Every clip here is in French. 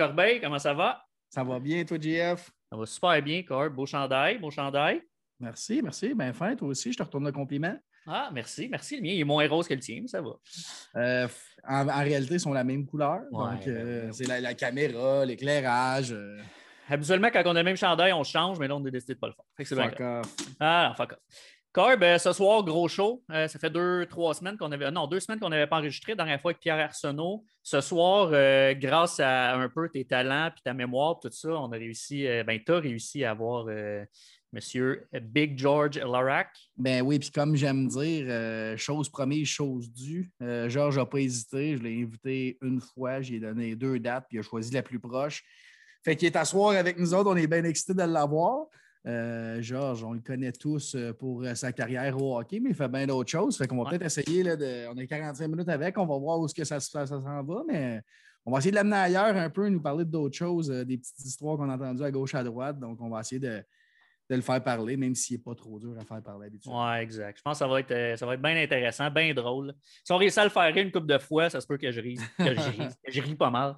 Corbeil, comment ça va? Ça va bien, toi, JF? Ça va super bien, Corb. Beau chandail, beau chandail. Merci, merci. Ben fin, toi aussi, je te retourne le compliment. Ah, merci, merci. Le mien il est moins rose que le tien, mais ça va. Euh, en, réalité, ils sont la même couleur. donc, ben euh, c'est la, caméra, l'éclairage. Euh. Habituellement, quand on a le même chandail, on change, mais là, on a décidé de ne pas le faire. fuck off. Ah, non, fuck off. Corb, ce soir, gros show. ça fait deux, trois semaines qu'on avait. Non, deux semaines qu'on n'avait pas enregistré. Dernière fois avec Pierre Arsenault. Ce soir, grâce à un peu tes talents et ta mémoire, tout ça, on a réussi. ben, tu as réussi à avoir Monsieur Big George Larac. Ben oui, puis comme j'aime dire, euh, chose promise, chose due. Euh, George n'a pas hésité. Je l'ai invité une fois, j'ai donné deux dates, puis il a choisi la plus proche. Fait qu'il est à soir avec nous autres, on est bien excités de l'avoir. Euh, Georges, on le connaît tous pour sa carrière au hockey, mais il fait bien d'autres choses. Fait qu'on va peut-être essayer, là, de, on a 45 minutes avec, on va voir où ce que ça, ça, s'en va, mais on va essayer de l'amener ailleurs un peu, nous parler d'autres choses, des petites histoires qu'on a entendues à gauche, à droite. Donc, on va essayer de, de le faire parler, même s'il n'est pas trop dur à faire parler habituellement. Oui, exact. Je pense que ça va être, euh, ça va être bien intéressant, bien drôle. Si on réussit à le faire une couple de fois, ça se peut que je ris. Que je, ris, pas mal.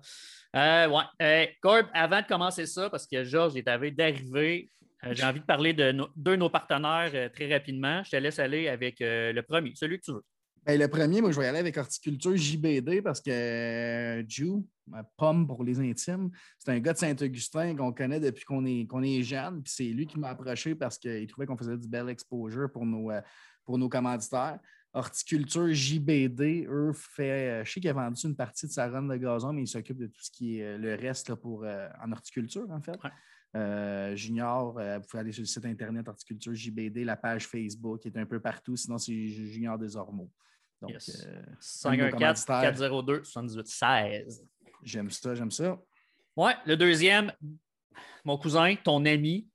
Euh, ouais. Euh, Corb, avant de commencer ça, parce que Georges est arrivé d'arriver, j'ai envie de parler de deux de nos partenaires très rapidement. Je te laisse aller avec le premier, celui que tu veux. Ben, le premier, moi, je vais y aller avec Horticulture JBD parce que euh, Jew, pomme pour les intimes, c'est un gars de Saint-Augustin qu'on connaît depuis qu'on est, qu'on est jeune. Puis c'est lui qui m'a approché parce qu'il trouvait qu'on faisait du bel exposure pour nos, euh, pour nos commanditaires. Horticulture JBD, eux, fait. Euh, je sais qu'il a vendu une partie de sa run de gazon, mais il s'occupe de tout ce qui est le reste pour, en horticulture, en fait. Euh, junior, euh, vous pouvez aller sur le site internet Horticulture JBD, la page Facebook qui est un peu partout. Sinon, c'est Junior des Ormeaux. Donc, 514 402 7816. J'aime ça, j'aime ça. Ouais, le deuxième, mon cousin, ton ami,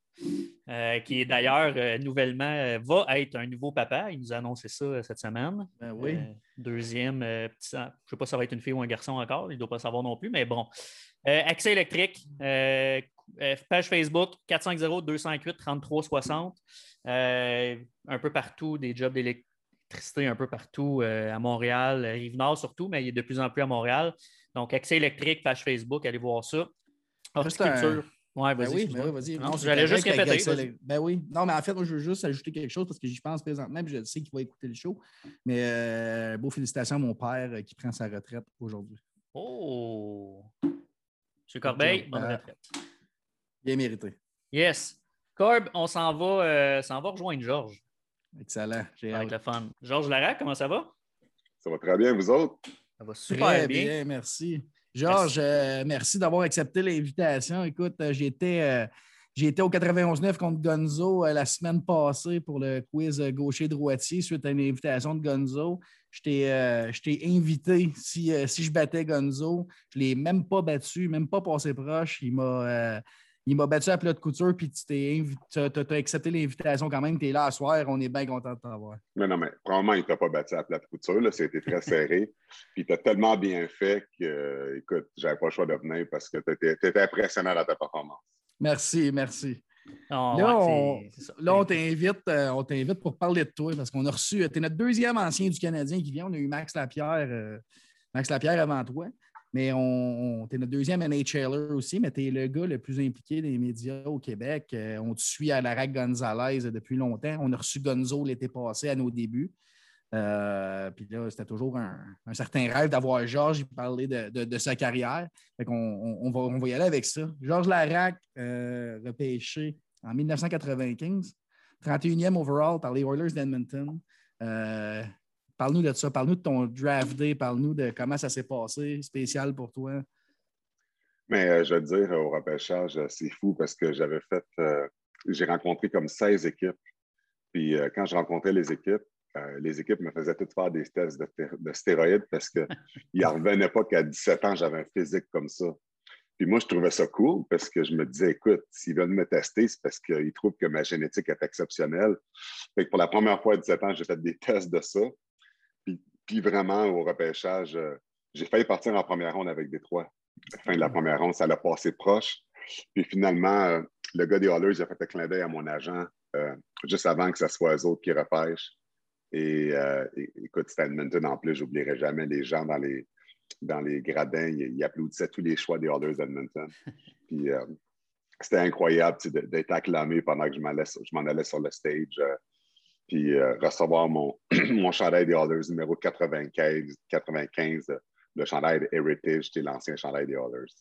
euh, qui est d'ailleurs nouvellement, va être un nouveau papa. Il nous a annoncé ça cette semaine. Ben oui. deuxième, petit, je ne sais pas si ça va être une fille ou un garçon encore, il ne doit pas savoir non plus, mais bon. accès électrique, euh, page Facebook 450-208-3360. Euh, un peu partout, des jobs d'électricité un peu partout euh, à Montréal, Rive-Nord surtout, mais il est de plus en plus à Montréal. Donc, accès électrique, page Facebook, allez voir ça. Horticulture. Ouais, ben. Ben oui, vas-y. Non, j'allais juste répéter. Ben oui. Non, mais en fait, moi, je veux juste ajouter quelque chose parce que j'y pense présentement, puis je sais qu'il va écouter le show. Mais beau félicitations à mon père qui prend sa retraite aujourd'hui. Oh! M. Corbeil, bonne retraite. Bien mérité. Yes. Corb, on s'en va, euh, va rejoindre Georges. Excellent. J'ai Avec le fun. Georges Larac, comment ça va? Ça va très bien, vous autres? Ça va super bien. merci. Georges, euh, merci, d'avoir accepté l'invitation. Écoute, euh, j'étais. J'ai au 91-9 contre Gonzo la semaine passée pour le quiz gaucher-droitier suite à une invitation de Gonzo. Je t'ai invité si, si, je battais Gonzo. Je ne l'ai même pas battu, même pas passé proche. Il m'a il m'a battu à plat de couture, puis tu as, accepté l'invitation quand même. Tu es là à soir, on est bien content de t'avoir. Mais non, mais probablement, il t'a pas battu à plat de couture. C'était très serré. puis tu as tellement bien fait que, écoute, j'avais pas le choix de venir parce que tu étais, impressionnant dans ta performance. Merci, merci. là, on, t'invite, euh, on t'invite pour parler de toi parce qu'on a reçu, tu es notre deuxième ancien du Canadien qui vient. On a eu Max Lapierre, euh, Max Lapierre avant toi. Mais on, tu es notre deuxième NHLer aussi, mais tu es le gars le plus impliqué des médias au Québec. Euh, on te suit à la RAC Gonzalez depuis longtemps. On a reçu Gonzo l'été passé à nos débuts. Euh, puis là, c'était toujours un, certain rêve d'avoir Georges parler de, de, sa carrière. Fait on, va, on va y aller avec ça. Georges Larac, euh, repêché en 1995, 31e overall par les Oilers d'Edmonton. Parle-nous de ça. Parle-nous de ton draft day. Parle-nous de comment ça s'est passé, spécial pour toi. Mais euh, je veux dire, au repêchage, euh, c'est fou parce que j'avais fait, euh, j'ai rencontré comme 16 équipes. Puis quand je rencontrais les équipes, les équipes me faisaient toutes faire des tests de, stéroïdes parce qu'ils n'en revenaient pas qu'à 17 ans, j'avais un physique comme ça. Puis moi, je trouvais ça cool parce que je me disais, écoute, s'ils veulent me tester, c'est parce qu'ils trouvent que ma génétique est exceptionnelle. Fait que pour la première fois à 17 ans, j'ai fait des tests de ça. Puis vraiment, au repêchage, euh, j'ai failli partir en première ronde avec Détroit. La fin de la première ronde, ça l'a passé proche. Puis finalement, euh, le gars des Hallers a fait un clin d'œil à mon agent euh, juste avant que ce soit eux autres qui repêchent. Et, écoute, c'était Edmonton en plus, j'oublierai jamais les gens dans les, dans les gradins, il, applaudissait tous les choix des Oilers d'Edmonton. Puis c'était incroyable d'être acclamé pendant que je m'en allais, sur le stage. Euh, puis recevoir mon, mon chandail des Oilers numéro 95, 95 le chandail Heritage, l'ancien chandail des Oilers.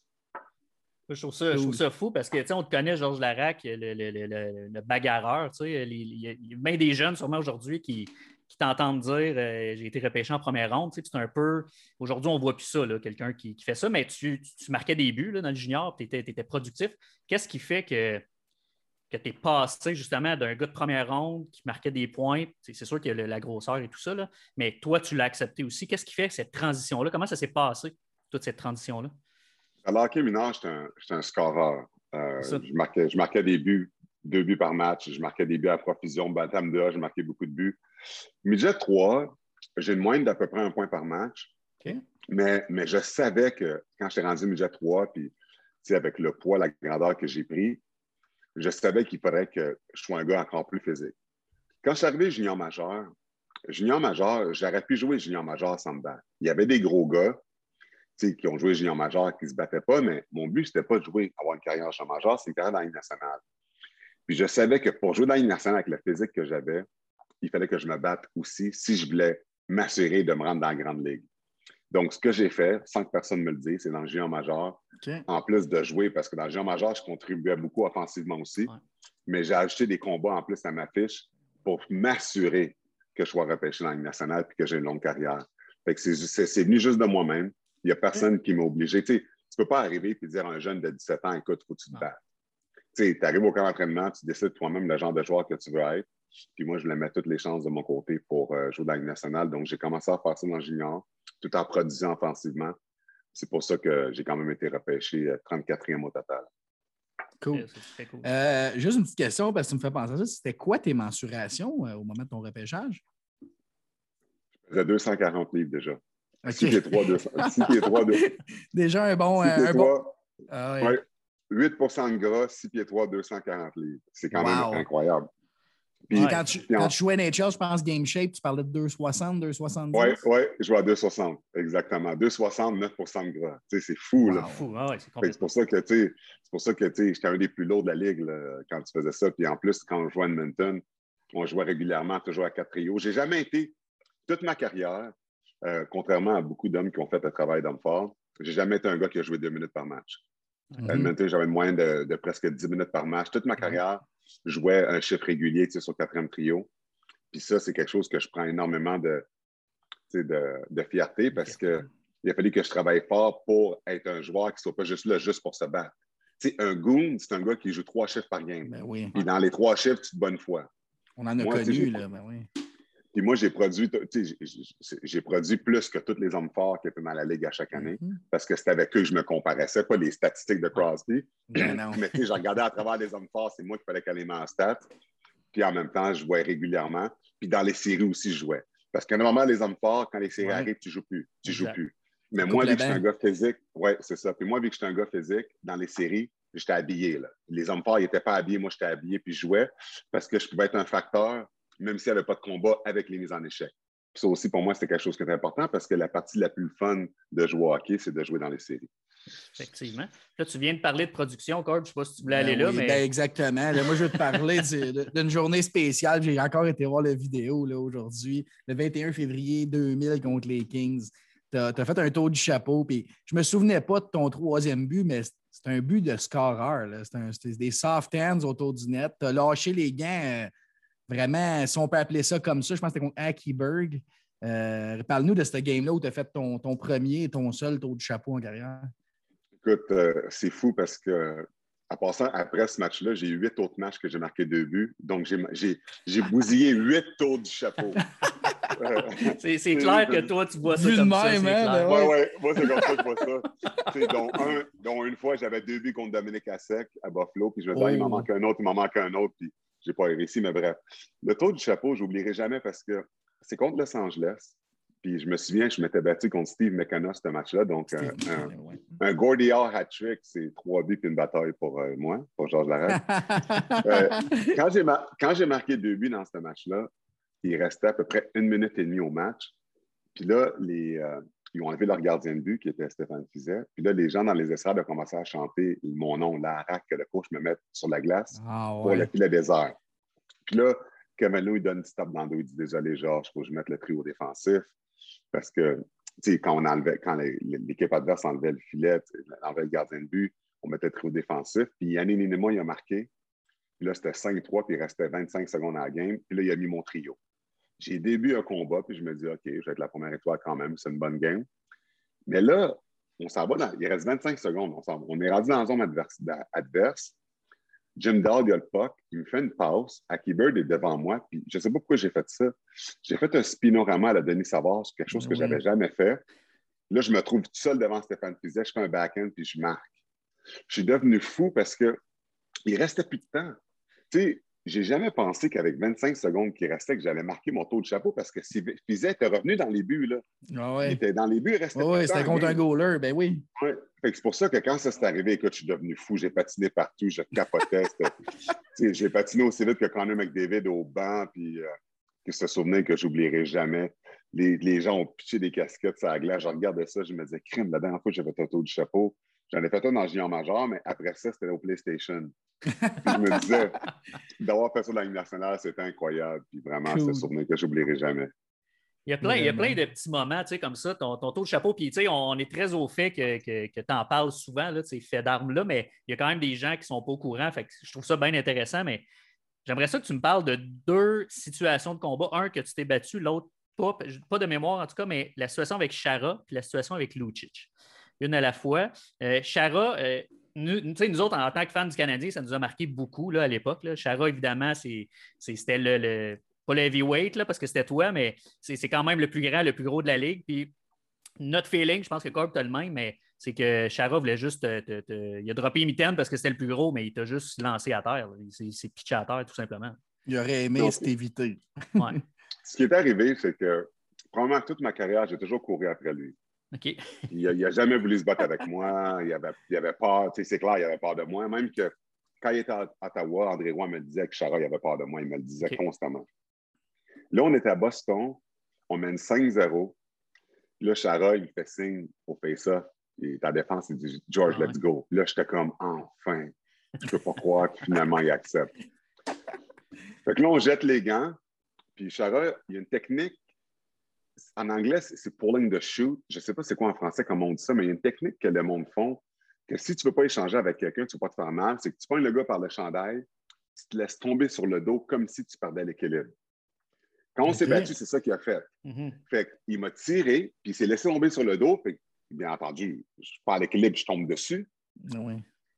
Je trouve, ça, fou parce que on te connaît, Georges Larac, le, le, le, bagarreur. Il y, a bien des jeunes, sûrement aujourd'hui, qui, t'entendent dire euh, j'ai été repêché en première ronde. C'est un peu. Aujourd'hui, on ne voit plus ça, quelqu'un qui, fait ça, mais tu, marquais des buts dans le junior, tu étais, étais, productif. Qu'est-ce qui fait que, que tu es passé justement d'un gars de première ronde qui marquait des points? C'est sûr qu'il y a la grosseur et tout ça, mais toi, tu l'as accepté aussi. Qu'est-ce qui fait cette transition-là? Comment ça s'est passé, toute cette transition-là? À l'hockey mineur, j'étais un, un, scoreur. Euh, je, marquais, je marquais des buts, deux buts par match. Je marquais des buts à profusion. Bantam 2, je marquais beaucoup de buts. Midget 3, j'ai une moyenne d'à peu près un point par match. Mais, mais je savais que quand j'étais rendu midget 3, puis avec le poids, la grandeur que j'ai pris, je savais qu'il faudrait que je sois un gars encore plus physique. Quand je suis arrivé junior majeur, junior majeur, j'aurais pu jouer junior majeur sans me battre. Il y avait des gros gars qui ont joué junior majeur, qui ne se battaient pas, mais mon but, ce n'était pas de jouer, avoir une carrière junior majeur, c'est une carrière dans la nationale. Puis je savais que pour jouer dans la nationale avec le physique que j'avais, il fallait que je me batte aussi si je voulais m'assurer de me rendre dans la grande ligue. Donc, ce que j'ai fait, sans que personne me le dise, c'est dans le junior majeur, en plus de jouer, parce que dans le junior majeur, je contribuais beaucoup offensivement aussi, mais j'ai ajouté des combats en plus à ma fiche pour m'assurer que je sois repêché dans la nationale et que j'ai une longue carrière. c'est venu juste de moi-même. Il n'y a personne qui m'a obligé. Tu ne peux pas arriver et dire à un jeune de 17 ans, écoute, il faut que tu te battes. Tu arrives au camp d'entraînement, tu décides toi-même le genre de joueur que tu veux être. Puis moi, je voulais mettre toutes les chances de mon côté pour euh, jouer dans la nationale. Donc, j'ai commencé à faire ça dans le junior, tout en produisant offensivement. C'est pour ça que j'ai quand même été repêché 34e euh, au total. Cool. Euh, juste une petite question parce que tu me fais penser à ça. C'était quoi tes mensurations au moment de ton repêchage? Je faisais 240 livres déjà. 6 pieds 3, 200. 6 pieds 3, 200. Déjà un bon. Un bon... Ah, ouais. 8 de gras, 6 pieds 3, 240 livres. C'est quand même incroyable. Puis quand, tu, quand tu jouais NHL, je pense Game Shape, tu parlais de 260, 270. Oui, oui, je jouais à 260, exactement. 260, 9% de gras. Tu sais, c'est fou, là. Fou. Ah ouais, c'est pour ça que, tu sais, c'est pour ça que, tu sais, j'étais un des plus lourds de la ligue là, quand tu faisais ça. Puis en plus, quand on jouait à Edmonton, on jouait régulièrement, toujours à quatre trios. J'ai jamais été, toute ma carrière, euh, contrairement à beaucoup d'hommes qui ont fait le travail d'homme fort, j'ai jamais été un gars qui a joué deux minutes par match. Mm j'avais une moyenne de, presque 10 minutes par match. Toute ma mhm. carrière, jouais un chiffre régulier sur le quatrième trio. Puis ça, c'est quelque chose que je prends énormément de, de, fierté parce qu'il a fallu que je travaille fort pour être un joueur qui ne soit pas juste là juste pour se battre. un goon, c'est un gars qui joue trois chiffres par game. Ben oui. Puis dans les trois chiffres, tu te bonne foi. On en a connu, là, ben oui. Puis moi, j'ai produit, j'ai produit plus que tous les hommes forts qui étaient dans la Ligue à chaque année, mm-hmm. parce que c'était avec eux que je me comparais. Ce pas les statistiques de Crosby. Ben non. Mais je regardais à travers les hommes forts, c'est moi qui fallait caler en stats. Puis en même temps, je jouais régulièrement. Puis dans les séries aussi, je jouais. Parce que normalement, les hommes forts, quand les séries arrivent, tu ne joues plus. Tu joues plus. Mais moi, vu que je suis un gars physique, oui, c'est ça. Puis moi, vu que je suis un gars physique, dans les séries, j'étais habillé. Là. Les hommes forts, ils n'étaient pas habillés. Moi, j'étais habillé puis je jouais parce que je pouvais être un facteur même s'il n'y avait pas de combat avec les mises en échec. ça aussi, pour moi, c'était quelque chose qui était important parce que la partie la plus fun de jouer au hockey, c'est de jouer dans les séries. Effectivement. Là, tu viens de parler de production, Cord. Je ne sais pas si tu voulais aller ben là, mais. Ben exactement. moi, je vais te parler d'une journée spéciale. J'ai encore été voir la vidéo aujourd'hui, le 21 février 2000 contre les Kings. Tu as, fait un tour du chapeau. Puis je ne me souvenais pas de ton troisième but, mais c'est un but de scorer. C'est des soft hands autour du net. Tu as lâché les gants. Euh, vraiment, si on peut appeler ça comme ça, je pense que c'était contre Akiberg. Euh, Parle-nous de ce game-là où tu as fait ton, ton, premier et ton seul tour de chapeau en carrière. Écoute, euh, c'est fou parce que, en passant, après ce match-là, j'ai eu huit autres matchs que j'ai marqué deux buts. Donc, j'ai bousillé huit tours du chapeau. c'est clair que toi, tu vois ça comme même, ça. Hein, ouais, ouais. Moi, c'est comme ça que je vois ça. dont, un, dont une fois, j'avais deux buts contre Dominique Assec à Buffalo, puis je me disais, il m'en oh. manque un autre, il m'en manque un autre. Puis j'ai pas réussi, mais bref. Le tour du chapeau, je n'oublierai jamais parce que c'est contre Los Angeles. Puis je me souviens, je m'étais battu contre Steve McKenna ce match-là. Donc, un, un, Gordy hat-trick, c'est trois buts et une bataille pour euh, moi, pour Georges Larraque. euh, quand j'ai marqué deux buts dans ce match-là, il restait à peu près une minute et demie au match. Puis là, les, euh, ils ont enlevé leur gardien de but, qui était Stéphane Fizet. Puis là, les gens dans les estrades ont commencé à chanter mon nom, l'arac que le coach me mette sur la glace ah, pour le filet désert. Puis là, Kevin il donne une petite tape dans le dos. Il dit Désolé, Georges, il faut que je mette le trio défensif. Parce que, tu sais, quand, on enlevait, quand l'équipe adverse enlevait le filet, enlevait le gardien de but, on mettait le trio défensif. Puis Yannick Ninema, il a marqué. Puis là, c'était 5-3, puis il restait 25 secondes à la game. Puis là, il a mis mon trio. J'ai début un combat, puis je me dis, OK, je vais être la première étoile quand même, c'est une bonne game. Mais là, on s'en va dans. Il reste 25 secondes. On, on est rendu dans la zone adverse. Jim Dahl, il a le puck. Il me fait une passe. Aki Bird est devant moi. Puis je ne sais pas pourquoi j'ai fait ça. J'ai fait un spinorama à la Denis Savard, quelque chose que je n'avais jamais fait. Là, je me trouve tout seul devant Stéphane Pizet. Je fais un back-end puis je marque. Je suis devenu fou parce qu'il ne restait plus de temps. Tu sais, j'ai jamais pensé qu'avec 25 secondes qui restaient, que j'allais marquer mon taux de chapeau parce que si Fizet était revenu dans les buts, là. Ah il était dans les buts, il restait. oui, c'était contre un goaler, ben oui. Ouais. c'est pour ça que quand ça s'est arrivé, écoute, je suis devenu fou, j'ai patiné partout, je capotais. j'ai patiné aussi vite que Connor McDavid au banc, puis euh, que ce souvenir que j'oublierai jamais. Les, les, gens ont pitché des casquettes sur la glace. Je regardais ça, je me disais, crime, la dernière fois que j'avais un taux de chapeau, J'en ai fait un dans Junior Major, mais après ça, c'était au PlayStation. je me disais, d'avoir fait ça dans la nationale, c'était incroyable. Puis vraiment, c'est un souvenir que j'oublierai jamais. Il y, a plein, il y a plein de petits moments tu sais, comme ça, ton, ton taux de chapeau. Puis, tu sais, on est très au fait que, que, que tu en parles souvent, là, ces faits d'armes-là, mais il y a quand même des gens qui ne sont pas au courant. Fait que je trouve ça bien intéressant, mais j'aimerais ça que tu me parles de deux situations de combat. Un, que tu t'es battu, l'autre, pas, pas de mémoire en tout cas, mais la situation avec Chara puis la situation avec Lucic une à la fois. Euh, Chara, euh, nous, nous, autres, en tant que fans du Canadien, ça nous a marqué beaucoup là, à l'époque. Chara, évidemment, c'était le, pas le heavyweight, là, parce que c'était toi, mais c'est quand même le plus grand, le plus gros de la ligue. Puis notre feeling, je pense que Corp, tu le même, mais c'est que Chara voulait juste. il a droppé Mitten parce que c'était le plus gros, mais il t'a juste lancé à terre. Il s'est pitché à terre, tout simplement. Il aurait aimé s'éviter. Ce qui est arrivé, c'est que probablement toute ma carrière, j'ai toujours couru après lui. Il n'a jamais voulu se battre avec moi. Il avait, il avait peur. C'est clair, il avait peur de moi. Même que quand il était à Ottawa, André Roy me disait que Chara, il avait peur de moi. Il me le disait constamment. Là, on était à Boston. On mène 5-0. Là, Chara, il fait signe au face-off. Il est en défense. Il dit George, ah let's go. Là, j'étais comme enfin. Je ne peux pas croire que finalement, il accepte. Fait que là, on jette les gants. Puis Chara, il y a une technique en anglais, c'est pulling the shoot. Je ne sais pas c'est quoi en français, comment on dit ça, mais il y a une technique que le monde font que si tu ne veux pas échanger avec quelqu'un, tu ne vas pas te faire mal, c'est que tu prends le gars par le chandail, tu te laisses tomber sur le dos comme si tu perdais l'équilibre. Quand on s'est battu, c'est ça qu'il a fait. Fait qu'il m'a tiré, puis il s'est laissé tomber sur le dos. Fait bien entendu, je perds l'équilibre, je tombe dessus.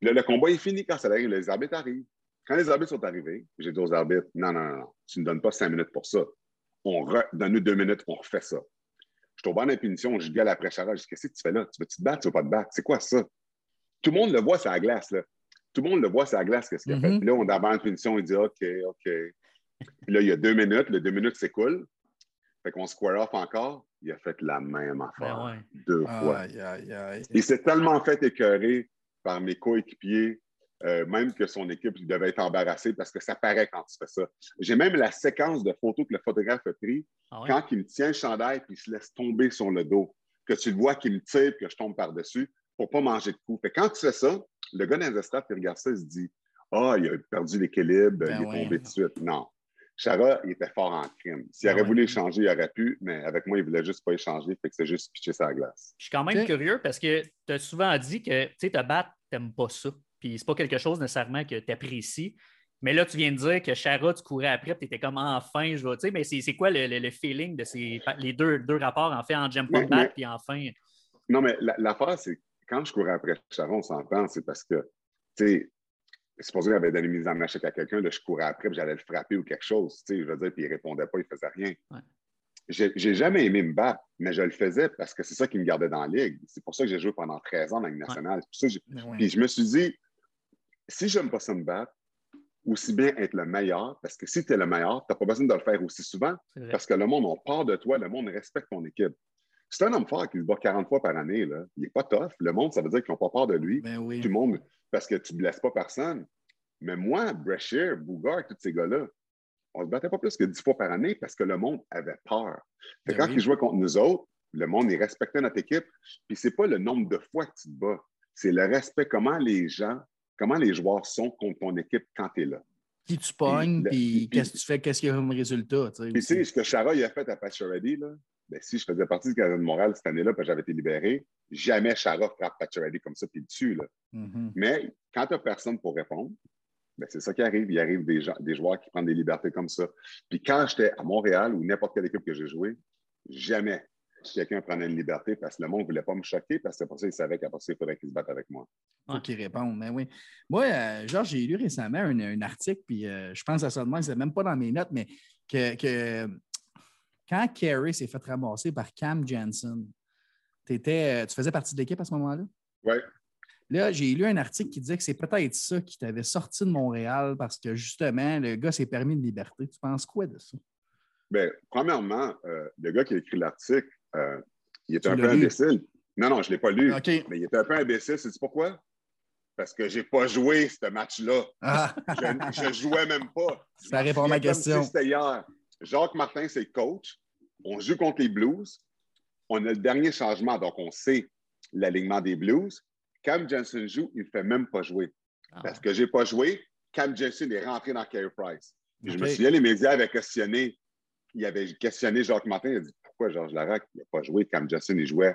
Là, le combat est fini quand ça arrive. Les arbitres arrivent. Quand les arbitres sont arrivés, j'ai dit aux arbitres non, non, non, tu ne donnes pas cinq minutes pour ça on donne-nous deux minutes, on refait ça. Je tombe en impunition, je gueule après Chara, je dis Qu'est-ce que tu fais là? Tu veux te battre, tu veux pas te battre? C'est quoi ça? Tout le monde le voit, c'est la glace. Là. Tout le monde le voit, c'est la glace, qu'est-ce qu'il a fait. Mm-hmm. Puis là, on a en punition, il dit OK, OK. Puis là, il y a deux minutes, les deux minutes s'écoulent. Fait qu'on square off encore. Il a fait la même affaire ben deux fois. Il s'est tellement fait écœurer par mes coéquipiers euh, même que son équipe il devait être embarrassé parce que ça paraît quand tu fais ça. J'ai même la séquence de photos que le photographe a pris ah quand il me tient le chandail et il se laisse tomber sur le dos, que tu le vois qu'il me tire que je tombe par-dessus pour pas manger de coups. quand tu fais ça, le gars dans les qui regarde ça, il se dit Ah, il a perdu l'équilibre, ben il est tombé tout de suite. Non. Chara, il était fort en crime. S'il aurait voulu échanger, il aurait pu, mais avec moi, il ne voulait juste pas échanger, fait que c'est juste pitcher sa glace. Je suis quand même curieux parce que tu as souvent dit que tu sais, te battre, tu n'aimes pas ça. Puis c'est pas quelque chose nécessairement que tu apprécies. Mais là, tu viens de dire que Chara, tu courais après, tu étais comme enfin, je vois. Tu sais, mais c'est quoi le, feeling de ces les deux, deux rapports, en fait, en jump back puis enfin? Non, mais l'affaire, c'est quand je courais après Chara, on s'entend, c'est parce que, tu sais, c'est pour ça qu'il avait donné mise en échec à quelqu'un, je courais après, j'allais le frapper ou quelque chose, tu sais, je veux dire, puis il répondait pas, il faisait rien. J'ai jamais aimé me battre, mais je le faisais parce que c'est ça qui me gardait dans la ligue. C'est pour ça que j'ai joué pendant 13 ans dans la Ligue nationale. Puis je me suis dit, si j'aime pas ça me battre, aussi bien être le meilleur, parce que si tu es le meilleur, tu n'as pas besoin de le faire aussi souvent, parce que le monde a peur de toi, le monde respecte ton équipe. C'est un homme fort qui se bat 40 fois par année. Là. Il n'est pas tough. Le monde, ça veut dire qu'ils n'ont pas peur de lui. Ben Tout le monde, parce que tu ne blesses pas personne. Mais moi, Brashear, Bougar, tous ces gars-là, on ne se battait pas plus que 10 fois par année parce que le monde avait peur. Fait ben quand ils jouaient contre nous autres, le monde, il respectait notre équipe. Puis c'est pas le nombre de fois que tu te bats, c'est le respect, comment les gens, comment les joueurs sont contre ton équipe quand tu es là? Qui tu pognes, puis qu'est-ce que tu fais, qu'est-ce qu'il y a comme résultat. Tu sais, ce que Chara a fait à Pacioretty, là, ben, si je faisais partie du Canada de Montréal cette année-là, parce que j'avais été libéré, jamais Chara frappe Pacioretty comme ça, puis dessus. Là. Mm-hmm. Mais quand tu n'as personne pour répondre, ben, c'est ça qui arrive. Il arrive des, gens, des joueurs qui prennent des libertés comme ça. Puis quand j'étais à Montréal ou n'importe quelle équipe que j'ai joué, jamais quelqu'un prenait une liberté parce que le monde ne voulait pas me choquer parce que c'est pour ça qu'il savait qu'après ça, il faudrait qu'il se batte avec moi. Il faut qu'il réponde, mais oui. Moi, euh, genre, j'ai lu récemment un, article, puis euh, je pense à ça demain, c'est même pas dans mes notes, mais que, quand Kerry s'est fait ramasser par Cam Jensen, étais, euh, tu faisais partie de l'équipe à ce moment-là? Oui. Là, j'ai lu un article qui disait que c'est peut-être ça qui t'avait sorti de Montréal parce que justement, le gars s'est permis de liberté. Tu penses quoi de ça? Bien, premièrement, le gars qui a écrit l'article, euh, il était un peu imbécile. Non, non, je ne l'ai pas lu. Mais il était un peu imbécile. C'est pourquoi? Parce que je n'ai pas joué ce match-là. Ah. je ne jouais même pas. Ça répond à ma question. C'était hier. Jacques Martin, c'est coach. On joue contre les Blues. On a le dernier changement, donc on sait l'alignement des Blues. Cam Jensen joue, il ne fait même pas jouer. Ah. Parce que je n'ai pas joué, Cam Jensen est rentré dans Carey Price. Je me souviens, les médias avaient questionné, il avait questionné Jacques Martin, il a dit pourquoi Georges Larac n'a pas joué comme Justin il jouait.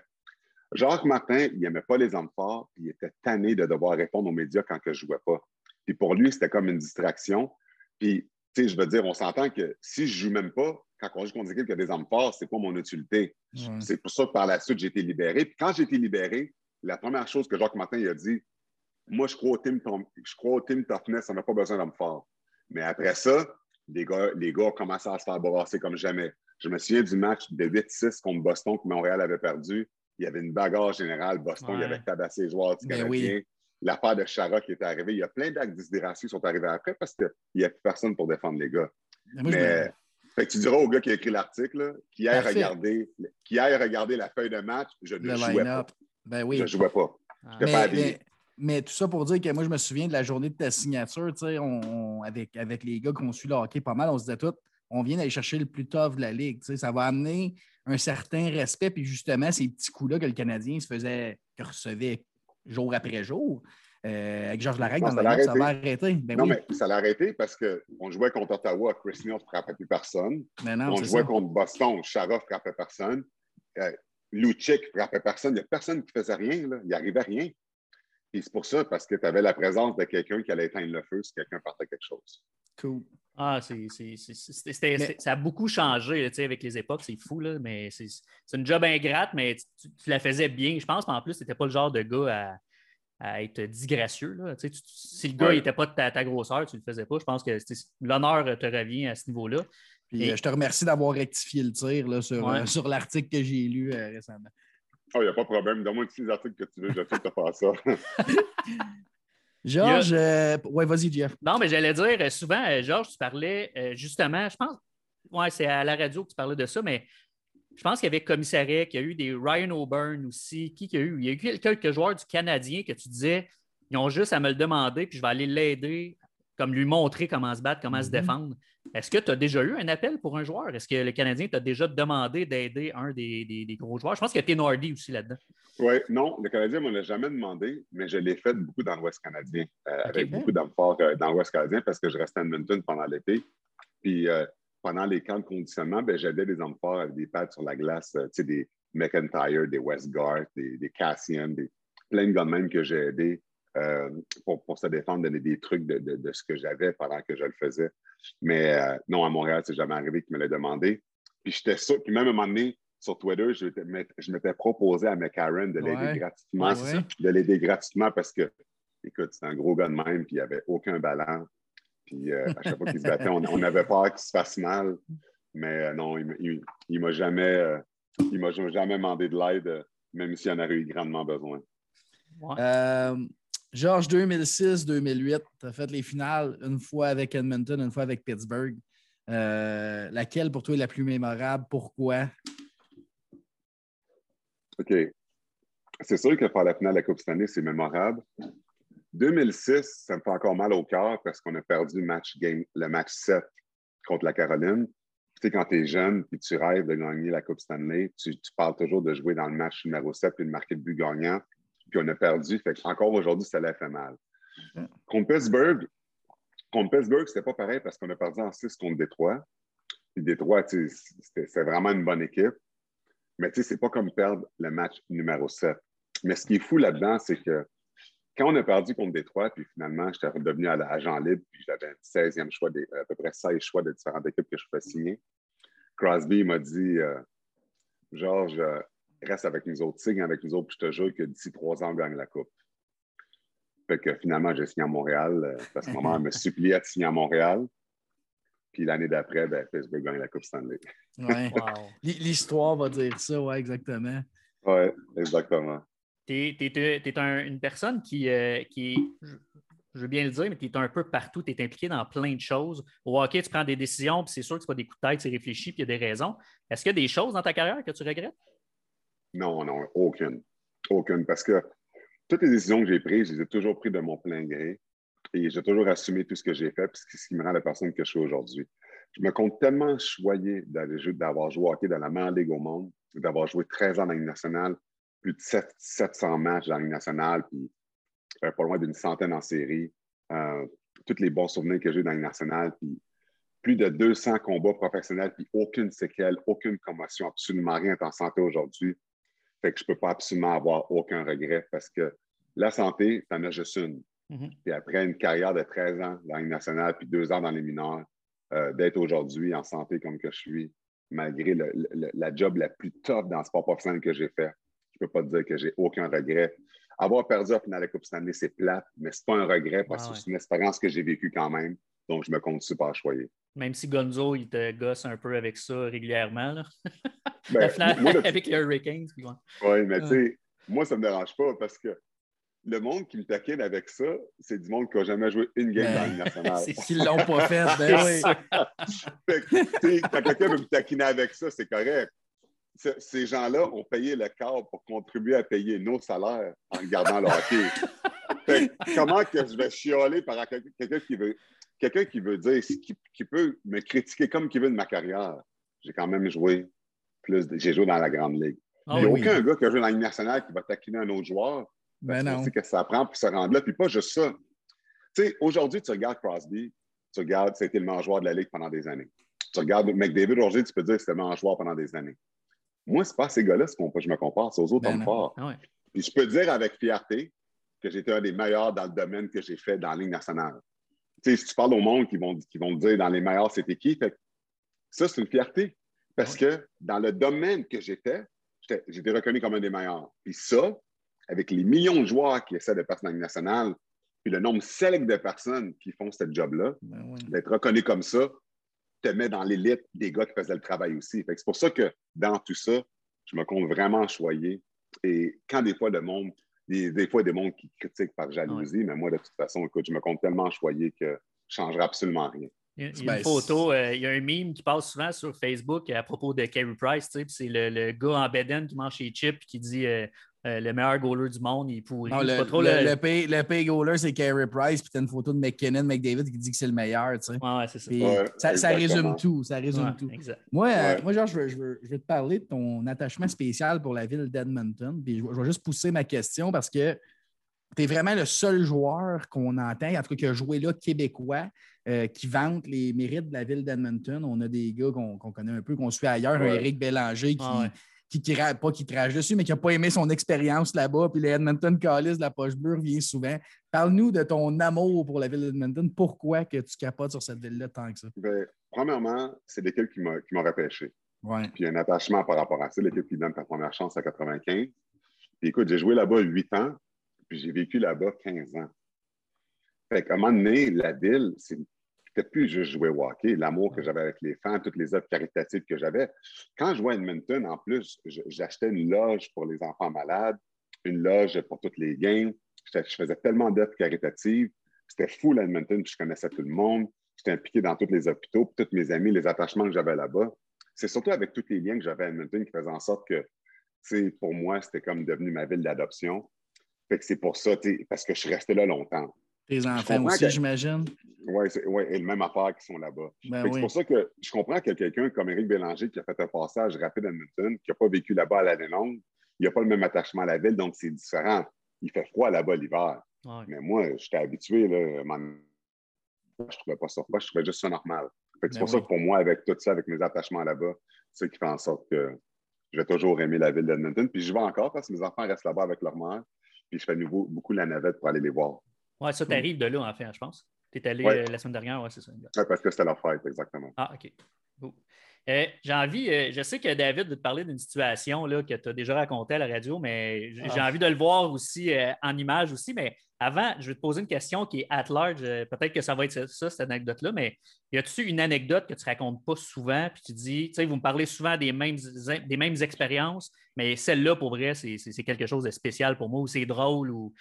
Jacques Martin, il n'aimait pas les hommes forts, puis il était tanné de devoir répondre aux médias quand que je ne jouais pas. Puis pour lui, c'était comme une distraction. Puis, tu sais, je veux dire, on s'entend que si je ne joue même pas, quand on joue contre des équipes qui a des hommes forts, c'est pas mon utilité. C'est pour ça que par la suite, j'ai été libéré. Puis quand j'ai été libéré, la première chose que Jacques Martin il a dit, moi, je crois au team, je crois au team toughness, on n'a pas besoin d'hommes forts. Mais après ça, les gars, les gars ont commencé à se faire brasser comme jamais. Je me souviens du match de 8-6 contre Boston que Montréal avait perdu. Il y avait une bagarre générale. Boston, il avait tabassé les joueurs du ben Canadien. L'affaire de Chara qui était arrivée. Il y a plein d'actes d'isidération qui sont arrivés après parce qu'il n'y a plus personne pour défendre les gars. Mais, tu diras au gars qui a écrit l'article qui aille regarder, qui aille regarder la feuille de match, je ne jouais pas. Ben oui. Je ne jouais pas. mais, tout ça pour dire que moi, je me souviens de la journée de ta signature, avec, avec les gars qu'on suit le hockey pas mal, on se disait tout, on vient d'aller chercher le plus tough de la Ligue. Ça va amener un certain respect, puis justement, ces petits coups-là que le Canadien se faisait, que recevait jour après jour. Euh, avec Georges Larrec dans la ça va arrêter. Ben non, mais ça l'a arrêté parce qu'on jouait contre Ottawa, Chris Neal ne frappait plus personne. on jouait contre Boston, Chara ne frappait personne. Euh, Lucic ne frappait personne. Il n'y a personne qui faisait rien. Là. Il n'arrivait rien. Et c'est pour ça, parce que tu avais la présence de quelqu'un qui allait éteindre le feu si quelqu'un partait quelque chose. Cool. Ah, c'est, ça a beaucoup changé avec les époques, c'est fou, là, mais c'est, une job ingrate, mais tu, la faisais bien, je pense. En plus, tu n'étais pas le genre de gars à, être disgracieux. Là. si le gars n'était pas de ta, grosseur, tu ne le faisais pas. Je pense que l'honneur te revient à ce niveau-là. Euh, je te remercie d'avoir rectifié le tir là, sur, euh, sur l'article que j'ai lu euh, récemment. Il oh, n'y a pas de problème. Donne-moi tous les articles que tu veux, je vais te faire ça. Georges, euh, ouais, vas-y, Jeff. Non, mais j'allais dire, euh, souvent, euh, Georges, tu parlais justement, je pense, ouais, c'est à la radio que tu parlais de ça, mais je pense qu'il y avait Commissariat, qu'il y a eu des Ryan O'Byrne aussi. Qui qu'il y a eu? Il y a eu quelques joueurs du Canadien que tu disais, ils ont juste à me le demander, puis je vais aller l'aider, comme lui montrer comment se battre, comment se mm-hmm. défendre. Est-ce que tu as déjà eu un appel pour un joueur? Est-ce que le Canadien t'a déjà demandé d'aider un des, gros joueurs? Je pense qu'il y a Tenordi aussi là-dedans. Oui, non, le Canadien ne m'en a jamais demandé, mais je l'ai fait beaucoup dans l'Ouest canadien, euh, avec beaucoup d'hommes forts euh, dans l'Ouest canadien parce que je restais à Edmonton pendant l'été. Puis euh, pendant les camps de conditionnement, ben, j'aidais des hommes forts avec des pads sur la glace, tu sais, des McIntyre, des Westgard, des, des Cassian, des, plein de gars même que j'ai aidés pour, pour, se défendre, donner des trucs de, de, de ce que j'avais pendant que je le faisais. Mais euh, non, à Montréal, c'est jamais arrivé qu'il me l'ait demandé. Puis j'étais sûr, puis même à un moment donné, sur Twitter, je m'étais proposé à McCarron de l'aider gratuitement. De l'aider gratuitement parce que, écoute, c'est un gros gars de même, puis il n'y avait aucun ballon. Puis euh, à chaque fois qu'il se battait, on, avait peur qu'il se fasse mal. Mais euh, non, il ne m'a jamais, jamais demandé de l'aide, même s'il en aurait eu grandement besoin. Georges, 2006-2008, tu as fait les finales une fois avec Edmonton, une fois avec Pittsburgh. Euh, laquelle pour toi est la plus mémorable? Pourquoi? OK. C'est sûr que faire la finale de la Coupe Stanley, c'est mémorable. 2006, ça me fait encore mal au cœur parce qu'on a perdu le match, game, le match 7 contre la Caroline. sais, quand tu es jeune et tu rêves de gagner la Coupe Stanley, tu, parles toujours de jouer dans le match numéro 7 et de marquer le but gagnant. Puis on a perdu. Fait encore aujourd'hui, ça l'a fait mal. Contre Pittsburgh, contre Pittsburgh, c'était pas pareil parce qu'on a perdu en 6 contre Détroit. Puis Détroit, c'est vraiment une bonne équipe. Mais tu sais, c'est pas comme perdre le match numéro 7. Mais ce qui est fou là-dedans, c'est que quand on a perdu contre Détroit, puis finalement, j'étais devenu agent libre, puis j'avais un 16e choix, à peu près 16 choix de différentes équipes que je pouvais signer. Crosby m'a dit euh, Georges, euh, reste avec nous autres, signe avec nous autres, puis je te jure que d'ici trois ans, on gagne la Coupe. Fait que finalement, j'ai signé à Montréal, euh, parce que maman me suppliait de signer à Montréal. Puis l'année d'après, ben, Facebook gagne la Coupe Stanley. Ouais. L'histoire va dire ça, oui, exactement. Oui, exactement tu es, une personne qui, euh, qui est, je veux bien le dire, mais tu es un peu partout, tu es impliqué dans plein de choses. Au hockey, tu prends des décisions, puis c'est sûr que ce pas des coups de tête, c'est réfléchi, puis il y a des raisons. Est-ce qu'il y a des choses dans ta carrière que tu regrettes? Non, non, aucune. Aucune. Parce que toutes les décisions que j'ai prises, je les ai toujours prises de mon plein gré. Et j'ai toujours assumé tout ce que j'ai fait, puis ce qui me rend la personne que je suis aujourd'hui. Je me compte tellement choyé d'avoir joué hockey dans la meilleure ligue au monde, d'avoir joué 13 ans dans une nationale, plus de 700 matchs dans la Ligue nationale, puis euh, pas loin d'une centaine en série. Euh, tous les bons souvenirs que j'ai dans la Ligue nationale, puis plus de 200 combats professionnels, puis aucune séquelle, aucune commotion, absolument rien en santé aujourd'hui. Fait que je ne peux pas absolument avoir aucun regret parce que la santé, tu en as juste une. Mm-hmm. Puis après une carrière de 13 ans dans Ligue nationale, puis deux ans dans les mineurs, euh, d'être aujourd'hui en santé comme que je suis, malgré la job la plus top dans le sport professionnel que j'ai fait, je ne peux pas te dire que j'ai aucun regret. Avoir perdu la finale de la Coupe Stanley, c'est plate, mais ce n'est pas un regret parce que c'est une expérience que j'ai vécue quand même. Donc, je me compte super choyé. Même si Gonzo, il te gosse un peu avec ça régulièrement. Là. Ben, la finale avec les Hurricanes. Oui, mais tu sais, moi, ça ne me dérange pas parce que le monde qui me taquine avec ça, c'est du monde qui n'a jamais joué une game dans le ben, nationale. c'est qu'ils ne l'ont pas fait, ben oui. quand quelqu'un veut me taquiner avec ça, c'est correct ces gens-là ont payé le cadre pour contribuer à payer nos salaires en regardant le hockey. comment que je vais chialer par quelqu'un qui veut quelqu'un qui veut dire, qui, peut me critiquer comme qui veut de ma carrière. J'ai quand même joué plus, j'ai joué dans la grande ligue. Ah Il n'y a aucun gars qui a joué dans la Ligue nationale qui va taquiner un autre joueur. Ben non. que ça prend pour se rendre là. Puis pas juste ça. Tu sais, aujourd'hui, tu regardes Crosby, tu regardes, c'était le meilleur joueur de la Ligue pendant des années. Tu regardes McDavid aujourd'hui, tu peux dire que c'était le meilleur joueur pendant des années. Moi, ce n'est pas ces gars-là que je me compare, c'est aux autres ben hommes forts. Ah Puis je peux dire avec fierté que j'étais un des meilleurs dans le domaine que j'ai fait dans la Ligue nationale. Tu sais, si tu parles au monde, qui vont, qui vont te dire dans les meilleurs, c'était qui? Fait ça, c'est une fierté. Parce que dans le domaine que j'étais, j'étais reconnu comme un des meilleurs. Puis ça, avec les millions de joueurs qui essaient de passer dans la nationale, puis le nombre select de personnes qui font ce job-là, ben d'être reconnu comme ça, te met dans l'élite des gars qui faisaient le travail aussi. C'est pour ça que dans tout ça, je me compte vraiment choyé. Et quand des fois, le monde, des, des fois, des mondes qui critiquent par jalousie, mais moi, de toute façon, écoute, je me compte tellement choyé que je ne changerai absolument rien. Il y a, une ben, photo, euh, il y a un meme qui passe souvent sur Facebook à propos de Carey Price. C'est le, le, gars en beden qui mange ses chips et qui dit euh, euh, le meilleur goaler du monde, il pourrit. le, pas trop le, le... pay, le pay goaler, c'est Carey Price, puis tu as une photo de McKinnon, McDavid qui dit que c'est le meilleur. Tu sais. ouais, c'est ça. ça, résume tout. Ça résume tout. Moi, euh, moi, genre, je veux, je, veux, je veux, te parler de ton attachement spécial pour la ville d'Edmonton. Puis je, vais juste pousser ma question parce que tu es vraiment le seul joueur qu'on entend, en tout cas qui a joué là, québécois, euh, qui vante les mérites de la ville d'Edmonton. On a des gars qu'on connaît un peu, qu'on suit ailleurs, un Eric Bélanger qui qui, pas qui crache dessus, mais qui n'a pas aimé son expérience là-bas. Puis les Edmonton Callis de la poche bleue revient souvent. Parle-nous de ton amour pour la ville d'Edmonton. Pourquoi que tu capotes sur cette ville-là tant que ça? Bien, premièrement, c'est l'équipe qui m'a repêché. Ouais. Puis un attachement par rapport à ça, l'équipe qui donne ta première chance à 95. Puis écoute, j'ai joué là-bas 8 ans, puis j'ai vécu là-bas 15 ans. Fait qu'à un moment donné, la ville, c'est c'était plus juste jouer au hockey, l'amour que j'avais avec les fans, toutes les œuvres caritatives que j'avais. Quand je jouais à Edmonton, en plus, j'achetais une loge pour les enfants malades, une loge pour toutes les games. Je faisais tellement d'œuvres caritatives. C'était fou, à Edmonton, puis je connaissais tout le monde. J'étais impliqué dans tous les hôpitaux, puis tous mes amis, les attachements que j'avais là-bas. C'est surtout avec tous les liens que j'avais à Edmonton qui faisaient en sorte que, pour moi, c'était comme devenu ma ville d'adoption. Fait que c'est pour ça, parce que je suis resté là longtemps. Tes enfants aussi, j'imagine. Oui, ouais, et le même affaire qui sont là-bas. Ben c'est pour ça que je comprends que quelqu'un comme Éric Bélanger qui a fait un passage rapide à Edmonton, qui n'a pas vécu là-bas à l'année longue, il n'a pas le même attachement à la ville, donc c'est différent. Il fait froid là-bas l'hiver. Mais moi, j'étais habitué, là, je ne trouvais pas ça froid, je trouvais juste ça normal. c'est ben pour ça que pour moi, avec tout ça, avec mes attachements là-bas, c'est ce qui fait en sorte que je vais toujours aimer la ville d'Edmonton. Puis je vais encore parce que mes enfants restent là-bas avec leur mère. Puis je fais nouveau, beaucoup la navette pour aller les voir. Oui, ça t'arrive de là, en fait, je pense. Tu es allé euh, la semaine dernière, oui, c'est ça. Oui, parce que c'était leur fête, exactement. Ah, OK. Euh, j'ai envie, euh, je sais que David veut te parler d'une situation là, que tu as déjà racontée à la radio, mais j'ai ah. envie de le voir aussi en image aussi. Mais avant, je vais te poser une question qui est at large. Peut-être que ça va être ça, cette anecdote-là, mais y a-tu une anecdote que tu ne racontes pas souvent, puis tu dis, tu sais, vous me parlez souvent des mêmes, des mêmes expériences, mais celle-là, pour vrai, c'est quelque chose de spécial pour moi, ou c'est drôle, ou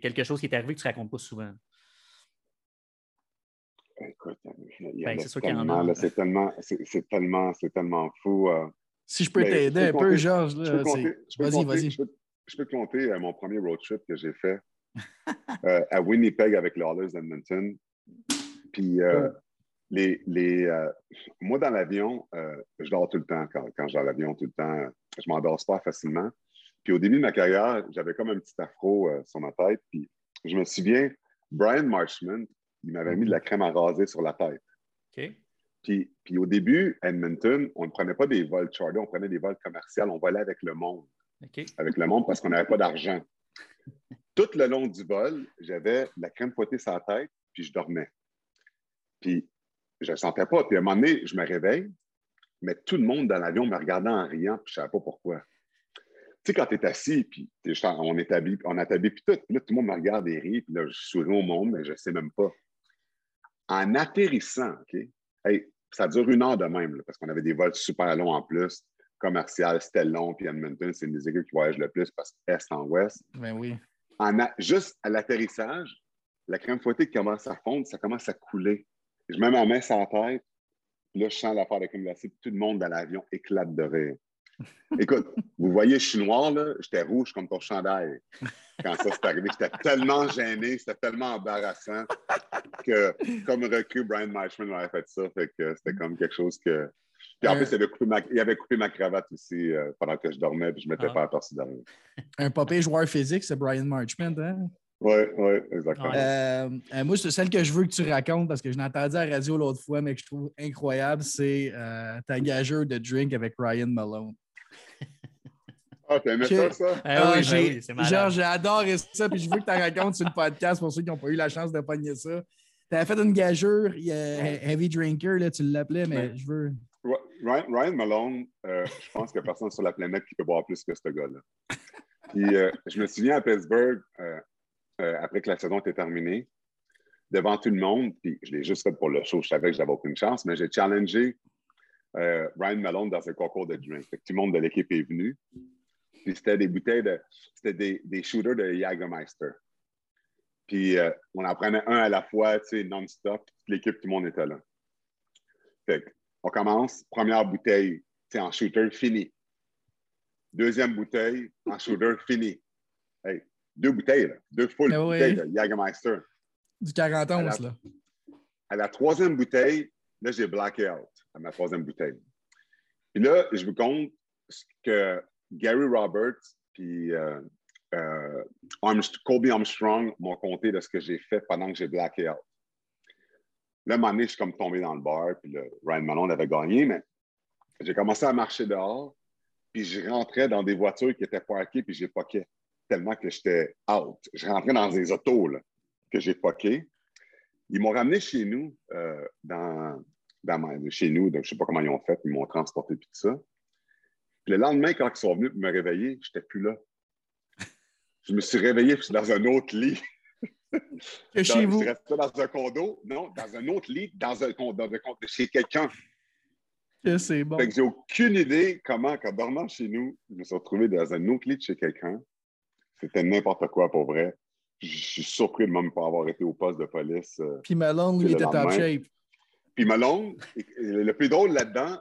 quelque chose qui est arrivé que tu ne racontes pas souvent? Écoute, ben, c'est tellement, c'est tellement, c'est tellement, tellement fou. Euh. si je peux t'aider un peu, Georges, vas-y, vas-y. Je peux, te compter euh, mon premier road trip que j'ai fait euh, à Winnipeg avec les Oilers d'Edmonton. Puis, les, les moi, dans l'avion, je dors tout le temps. Quand, quand j'ai l'avion, tout le temps, je ne m'endors pas facilement. Puis, au début de ma carrière, j'avais comme un petit afro sur ma tête. Puis, je me souviens, Brian Marshman, il m'avait mis de la crème à raser sur la tête. Puis, puis, au début, Edmonton, on ne prenait pas des vols charter, on prenait des vols commerciaux, on volait avec le monde. Avec le monde parce qu'on n'avait pas d'argent. Tout le long du vol, j'avais la crème fouettée sur la tête, puis je dormais. Puis je ne sentais pas. Puis à un moment donné, je me réveille, mais tout le monde dans l'avion me regardait en riant, puis je ne savais pas pourquoi. Tu sais, quand tu es assis, puis on est habillé, on puis tout, là, tout le monde me regarde et rit, puis là, je souris au monde, mais je ne sais même pas en atterrissant, OK? ça dure une heure de même, parce qu'on avait des vols super longs en plus. Commercial, c'était long, puis Edmonton, c'est une des équipes qui voyagent le plus parce qu'est en ouest. Ben oui. En juste à l'atterrissage, la crème fouettée commence à fondre, ça commence à couler. Je mets ma main sur la tête, là, je sens l'affaire de crème glacée, tout le monde dans l'avion éclate de rire. Écoute, vous voyez, je suis noir, là, j'étais rouge comme ton chandail quand ça s'est arrivé. J'étais tellement gêné, c'était tellement embarrassant que, comme recul, Brian Marshman m'avait fait ça. Fait que c'était comme quelque chose que. Puis en plus, il avait coupé ma, il avait coupé ma cravate aussi euh, pendant que je dormais, puis je ne m'étais ah. pas aperçu derrière. Un papier joueur physique, c'est Brian Marchman, hein? Oui, oui, exactement. Euh, euh, moi, c'est celle que je veux que tu racontes parce que je l'ai entendu à la radio l'autre fois, mais que je trouve incroyable, c'est ta gageur de drink avec Ryan Malone. Ah, t'aimais ça, ça? Ah, oui, j'ai, ben genre, j'ai adoré ça, puis je veux que tu racontes sur le podcast pour ceux qui n'ont pas eu la chance de pogner ça. Tu avais fait une gageure, Heavy Drinker, là, tu l'appelais, mais je veux. Ryan, Malone, euh, je pense qu'il n'y a personne sur la planète qui peut boire plus que ce gars-là. Puis, euh, je me souviens à Pittsburgh, euh, après que la saison était terminée, devant tout le monde, puis je l'ai juste fait pour le show, je savais que j'avais aucune chance, mais j'ai challengé Ryan Malone dans un concours de drink. Tout le monde de l'équipe est venu. Puis c'était des bouteilles de. C'était des, shooters de Jagermeister. Puis on en prenait un à la fois, tu sais, non-stop. L'équipe, tout le monde était là. Fait on commence, première bouteille, sais, en shooter, fini. Deuxième bouteille, en shooter, fini. Hey, deux bouteilles, là. deux full ah bouteilles de Jagermeister. Du 40 11, là. À la troisième bouteille, là, j'ai blacké out à ma troisième bouteille. Puis là, je vous compte que Gary Roberts puis euh, euh, Colby Armstrong m'ont compté de ce que j'ai fait pendant que j'ai blacké out. Là, à je suis comme tombé dans le bar, puis le Ryan Malone avait gagné, mais j'ai commencé à marcher dehors, puis je rentrais dans des voitures qui étaient parquées, puis j'ai poqué tellement que j'étais out. Je rentrais dans des autos que j'ai poqué. Ils m'ont ramené chez nous, euh, dans, chez nous, donc je ne sais pas comment ils ont fait, ils m'ont transporté puis tout ça le lendemain, quand ils sont venus me réveiller, je n'étais plus là. Je me suis réveillé dans un autre lit. Que chez vous? Je restais dans un condo. Non, dans un autre lit, dans un condo, chez quelqu'un. c'est bon. j'ai aucune idée comment, quand dormant chez nous, je me suis retrouvé dans un autre lit de chez quelqu'un. C'était n'importe quoi pour vrai. Je suis surpris de même pas avoir été au poste de police. Euh, Puis Malone, lui, était top shape. Puis Malone, le plus drôle là-dedans,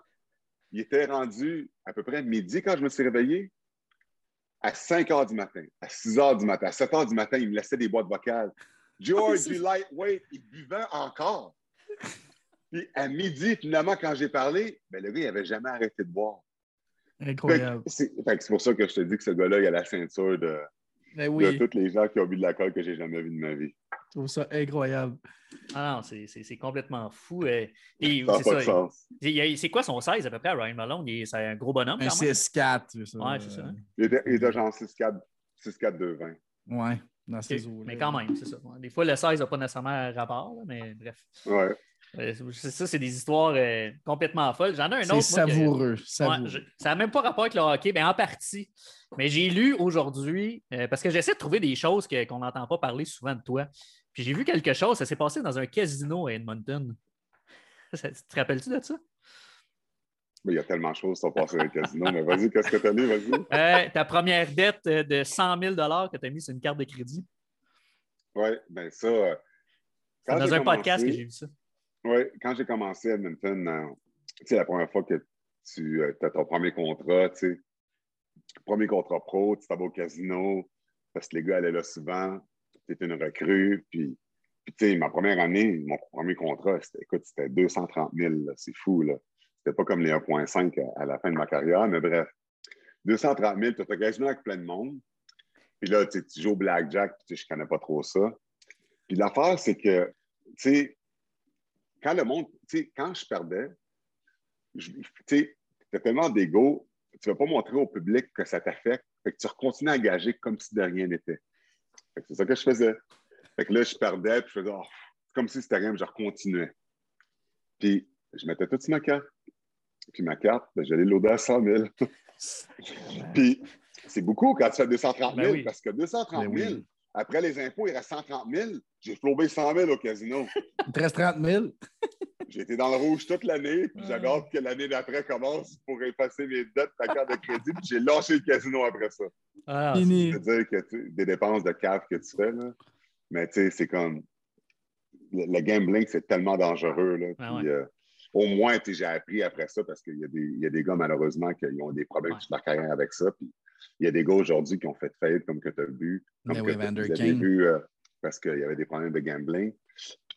il était rendu à peu près midi quand je me suis réveillé. À 5 heures du matin, à 6 heures du matin, à 7 heures du matin, il me laissait des boîtes vocales. George, du lightweight, il buvait encore. Puis à midi, finalement, quand j'ai parlé, ben, le gars, il n'avait jamais arrêté de boire. Incroyable. C'est pour ça que je te dis que ce gars-là, il a la ceinture de, ben oui. de tous les gens qui ont bu de l'alcool que j'ai jamais vu de ma vie. Je trouve ça incroyable. Ah non, c'est complètement fou. Et, de sens. C'est quoi son 16 à peu près à Ryan Malone? C'est un gros bonhomme. Un 6-4. Ouais, c'est ça. Il était, il était genre 6-4-2-20. Ouais, dans ces eaux Mais quand même, c'est ça. Des fois, le 16 n'a pas nécessairement rapport, mais bref. Ouais. Euh, ça, c'est des histoires euh, complètement folles. J'en ai un autre. C'est savoureux. ça n'a même pas rapport avec le hockey, mais en partie. Mais j'ai lu aujourd'hui, euh, parce que j'essaie de trouver des choses qu'on n'entend pas parler souvent de toi. Puis j'ai vu quelque chose, ça s'est passé dans un casino à Edmonton. tu te rappelles-tu de ça? il y a tellement de choses qui sont passées dans le casino, mais vas-y, qu'est-ce que tu as mis, vas-y. ta première dette de 100 000 que tu as mis sur une carte de crédit. Oui, bien ça. C'est dans un podcast que j'ai vu ça. Oui, quand j'ai commencé à Edmonton, euh, tu sais, la première fois que tu euh, as ton premier contrat, tu sais, premier contrat pro, tu t'en au casino, parce que les gars allaient là souvent, tu étais une recrue, puis, tu sais, ma première année, mon premier contrat, c'était, écoute, c'était 230 000, c'est fou, là. C'était pas comme les 1,5 à, la fin de ma carrière, mais bref. 230 000, tu as casino avec plein de monde. Puis là, tu joues au blackjack, puis je connais pas trop ça. Puis l'affaire, c'est que, tu sais, quand le monde, tu sais, quand je perdais, tu sais, tu as tellement d'ego, tu vas pas montrer au public que ça t'affecte. Fait que tu continues à engager comme si de rien n'était. C'est ça que je faisais. Fait que là, je perdais, puis je faisais, oh, comme si c'était rien, je continuais. Puis, je mettais tout sur ma carte. Puis ma carte, ben, j'allais l'auder à 100 000. puis, c'est beaucoup quand tu fais 230 000, ben parce que 230 000, ben après les impôts, il reste 130 000. J'ai flobé 100 000 au casino. Il te reste 30 000. J'ai été dans le rouge toute l'année, puis j'avais hâte que l'année d'après commence pour effacer mes dettes, ta carte de crédit, puis j'ai lâché le casino après ça. Ah, C'est-à-dire que tu, des dépenses de cave que tu fais, là, mais tu sais, c'est comme. Le, gambling, c'est tellement dangereux. Là, ah euh, au moins, j'ai appris après ça parce qu'il y, y, a des gars, malheureusement, qui ont des problèmes ouais. sur leur carrière avec ça. Puis il y a des gars aujourd'hui qui ont fait faillite, comme que tu as vu, comme que tu as vu euh, parce qu'il y avait des problèmes de gambling.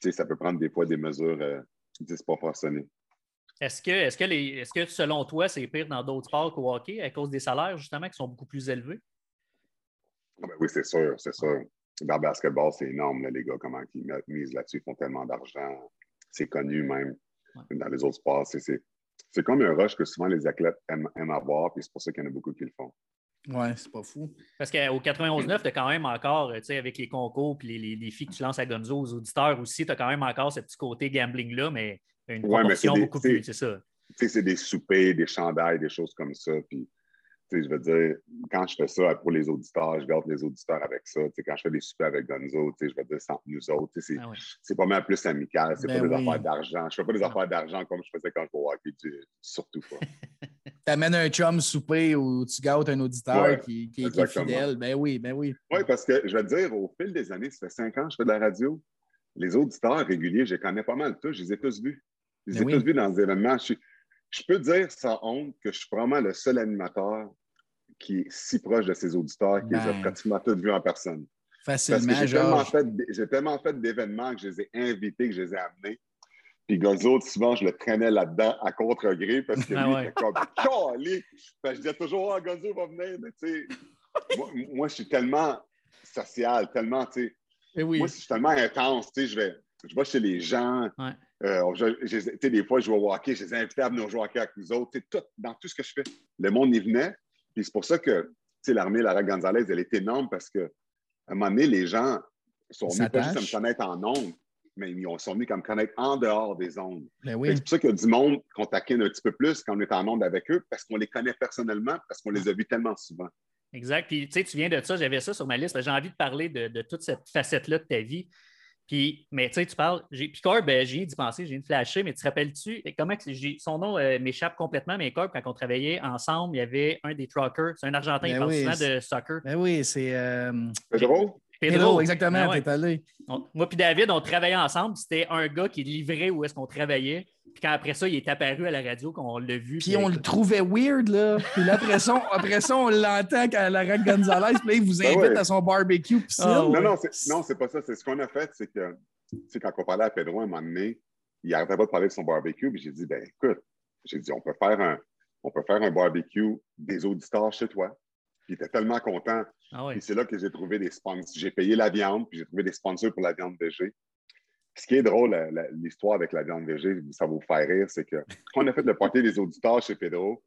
Puis, ça peut prendre des fois des mesures euh, disproportionnées. Est-ce que, est que, les, est que, selon toi, c'est pire dans d'autres sports qu'au hockey à cause des salaires, justement, qui sont beaucoup plus élevés? Ah ben oui, c'est sûr, c'est sûr. Dans le basketball, c'est énorme, les gars, comment ils misent là-dessus, ils font tellement d'argent. C'est connu même. Dans les autres sports, c'est comme un rush que souvent les athlètes aiment, aiment avoir, puis c'est pour ça qu'il y en a beaucoup qui le font. Ouais, c'est pas fou. Parce qu'au 91-9, tu as quand même encore, tu sais, avec les concours puis les, les, filles que tu lances à Gonzo aux auditeurs aussi, tu as quand même encore ce petit côté gambling-là, mais une proportion beaucoup plus, c'est ça. Tu sais, c'est des soupers, des chandails, des choses comme ça. Puis je veux dire, quand je fais ça pour les auditeurs, je garde les auditeurs avec ça. quand je fais des super avec Gonzo, je veux dire, sans nous autres, c'est ah pas mal plus amical. C'est pas ben des affaires d'argent. Je fais pas des affaires d'argent comme je faisais quand je hockey, surtout pas. tu amènes un chum souper ou tu gâtes un auditeur qui, qui, est fidèle. Ben oui, ben oui. Oui, parce que je veux dire, au fil des années, ça fait cinq ans que je fais de la radio. Les auditeurs réguliers, je les connais pas mal tous. Je les ai tous vus. Je les ben ai tous vus dans des événements. Je peux dire sans honte que je suis vraiment le seul animateur qui est si proche de ses auditeurs qu'il les a ben. pratiquement tous vus en personne. Facilement, J'ai tellement fait, tellement fait d'événements que je les ai invités, que je les ai amenés. Puis Gonzo, souvent, je le traînais là-dedans à contre-gré parce que ah lui, était comme calé. je disais toujours, ah, Gonzo va venir. Mais tu sais, moi, je suis tellement social, tellement, tu sais. Eh oui. Moi, je suis tellement intense, tu sais, je vais, je vais chez les gens. Euh, des fois, je vais walker, je les invités à venir jouer hockey avec nous autres. Tout, dans tout ce que je fais, le monde y venait. Puis c'est pour ça que l'armée Lara Gonzalez, elle est énorme parce qu'à un moment donné, les gens sont venus pas juste à me connaître en ondes, mais ils sont venus à me connaître en dehors des ondes. Ben c'est pour ça qu'il y a du monde qu'on taquine un petit peu plus quand on est en ondes avec eux parce qu'on les connaît personnellement, parce qu'on les a vus tellement souvent. Exact. Puis, tu sais, tu viens de ça, j'avais ça sur ma liste. J'ai envie de parler de, toute cette facette-là de ta vie. Puis, mais tu sais, tu parles. Puis Corb, ben, j'ai d'y penser, j'ai une flashée, mais tu te rappelles-tu comment son nom euh, m'échappe complètement, mais Corb, quand on travaillait ensemble, il y avait un des truckers, c'est un Argentin, ben il parle souvent de soccer. Ben oui, c'est. Euh... Pedro? Pedro, exactement, ben t'es allé. moi puis David, on travaillait ensemble. C'était un gars qui livrait où est-ce qu'on travaillait. Puis quand après ça, il est apparu à la radio, qu'on l'a vu. Puis on le trouvait weird, là. Puis là, après ça, après ça on l'entend à la Red Gonzalez. Puis là, il vous ben invite à son barbecue. Oh, non, non, non, c'est pas ça. C'est ce qu'on a fait, c'est que, tu sais, quand on parlait à Pedro à un moment donné, il n'arrêtait pas de parler de son barbecue. Puis j'ai dit, ben écoute, j'ai dit, on peut faire un, on peut faire un barbecue des auditeurs chez toi. Puis il était tellement content. Ah c'est là que j'ai trouvé des sponsors. J'ai payé la viande, puis j'ai trouvé des sponsors pour la viande VG. Ce qui est drôle, l'histoire avec la viande VG, ça va vous faire rire, c'est que on a fait le party des auditeurs chez Pedro,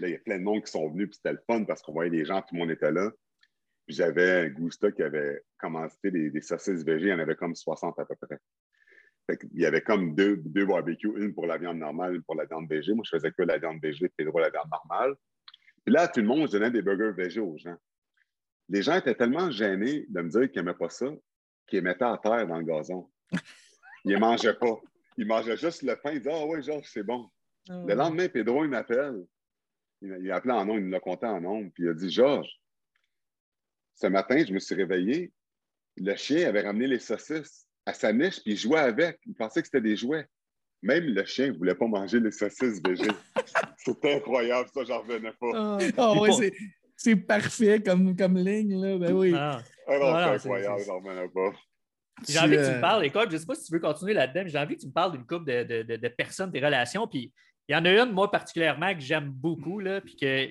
là, il y a plein de monde qui sont venus, puis c'était le fun parce qu'on voyait des gens, tout le monde était là. Puis j'avais Gusta qui avait commencé des, saucisses VG, il y en avait comme 60 à peu près il y avait comme deux, deux barbecues, une pour la viande normale, une pour la viande végé. Moi, je faisais que la viande végé, Pedro la viande normale. Puis là, tout le monde, je donnais des burgers végé aux gens. Les gens étaient tellement gênés de me dire qu'ils n'aimaient pas ça qu'ils les mettaient à terre dans le gazon. Ils ne mangeaient pas. Ils mangeaient juste le pain. Ils disaient Ah oui, Georges, c'est bon. Ah le lendemain, Pedro, il m'appelle. Il, a appelé en nom, il me l'a compté en nom. Puis il a dit Georges, ce matin, je me suis réveillé. Le chien avait ramené les saucisses à sa niche, puis il jouait avec. Il pensait que c'était des jouets. Même le chien ne voulait pas manger les saucisses végé. C'était incroyable, ça, j'en revenais pas. Oh, oui, c'est parfait comme, comme ligne, là. Ben oui. Ah, ah non, c'est incroyable, j'en pas. J'ai envie que tu me parles, écoute, je ne sais pas si tu veux continuer là-dedans, mais j'ai envie que tu me parles d'une couple de, de, de, personnes, des relations. Puis il y en a une, moi, particulièrement, que j'aime beaucoup, là, puis que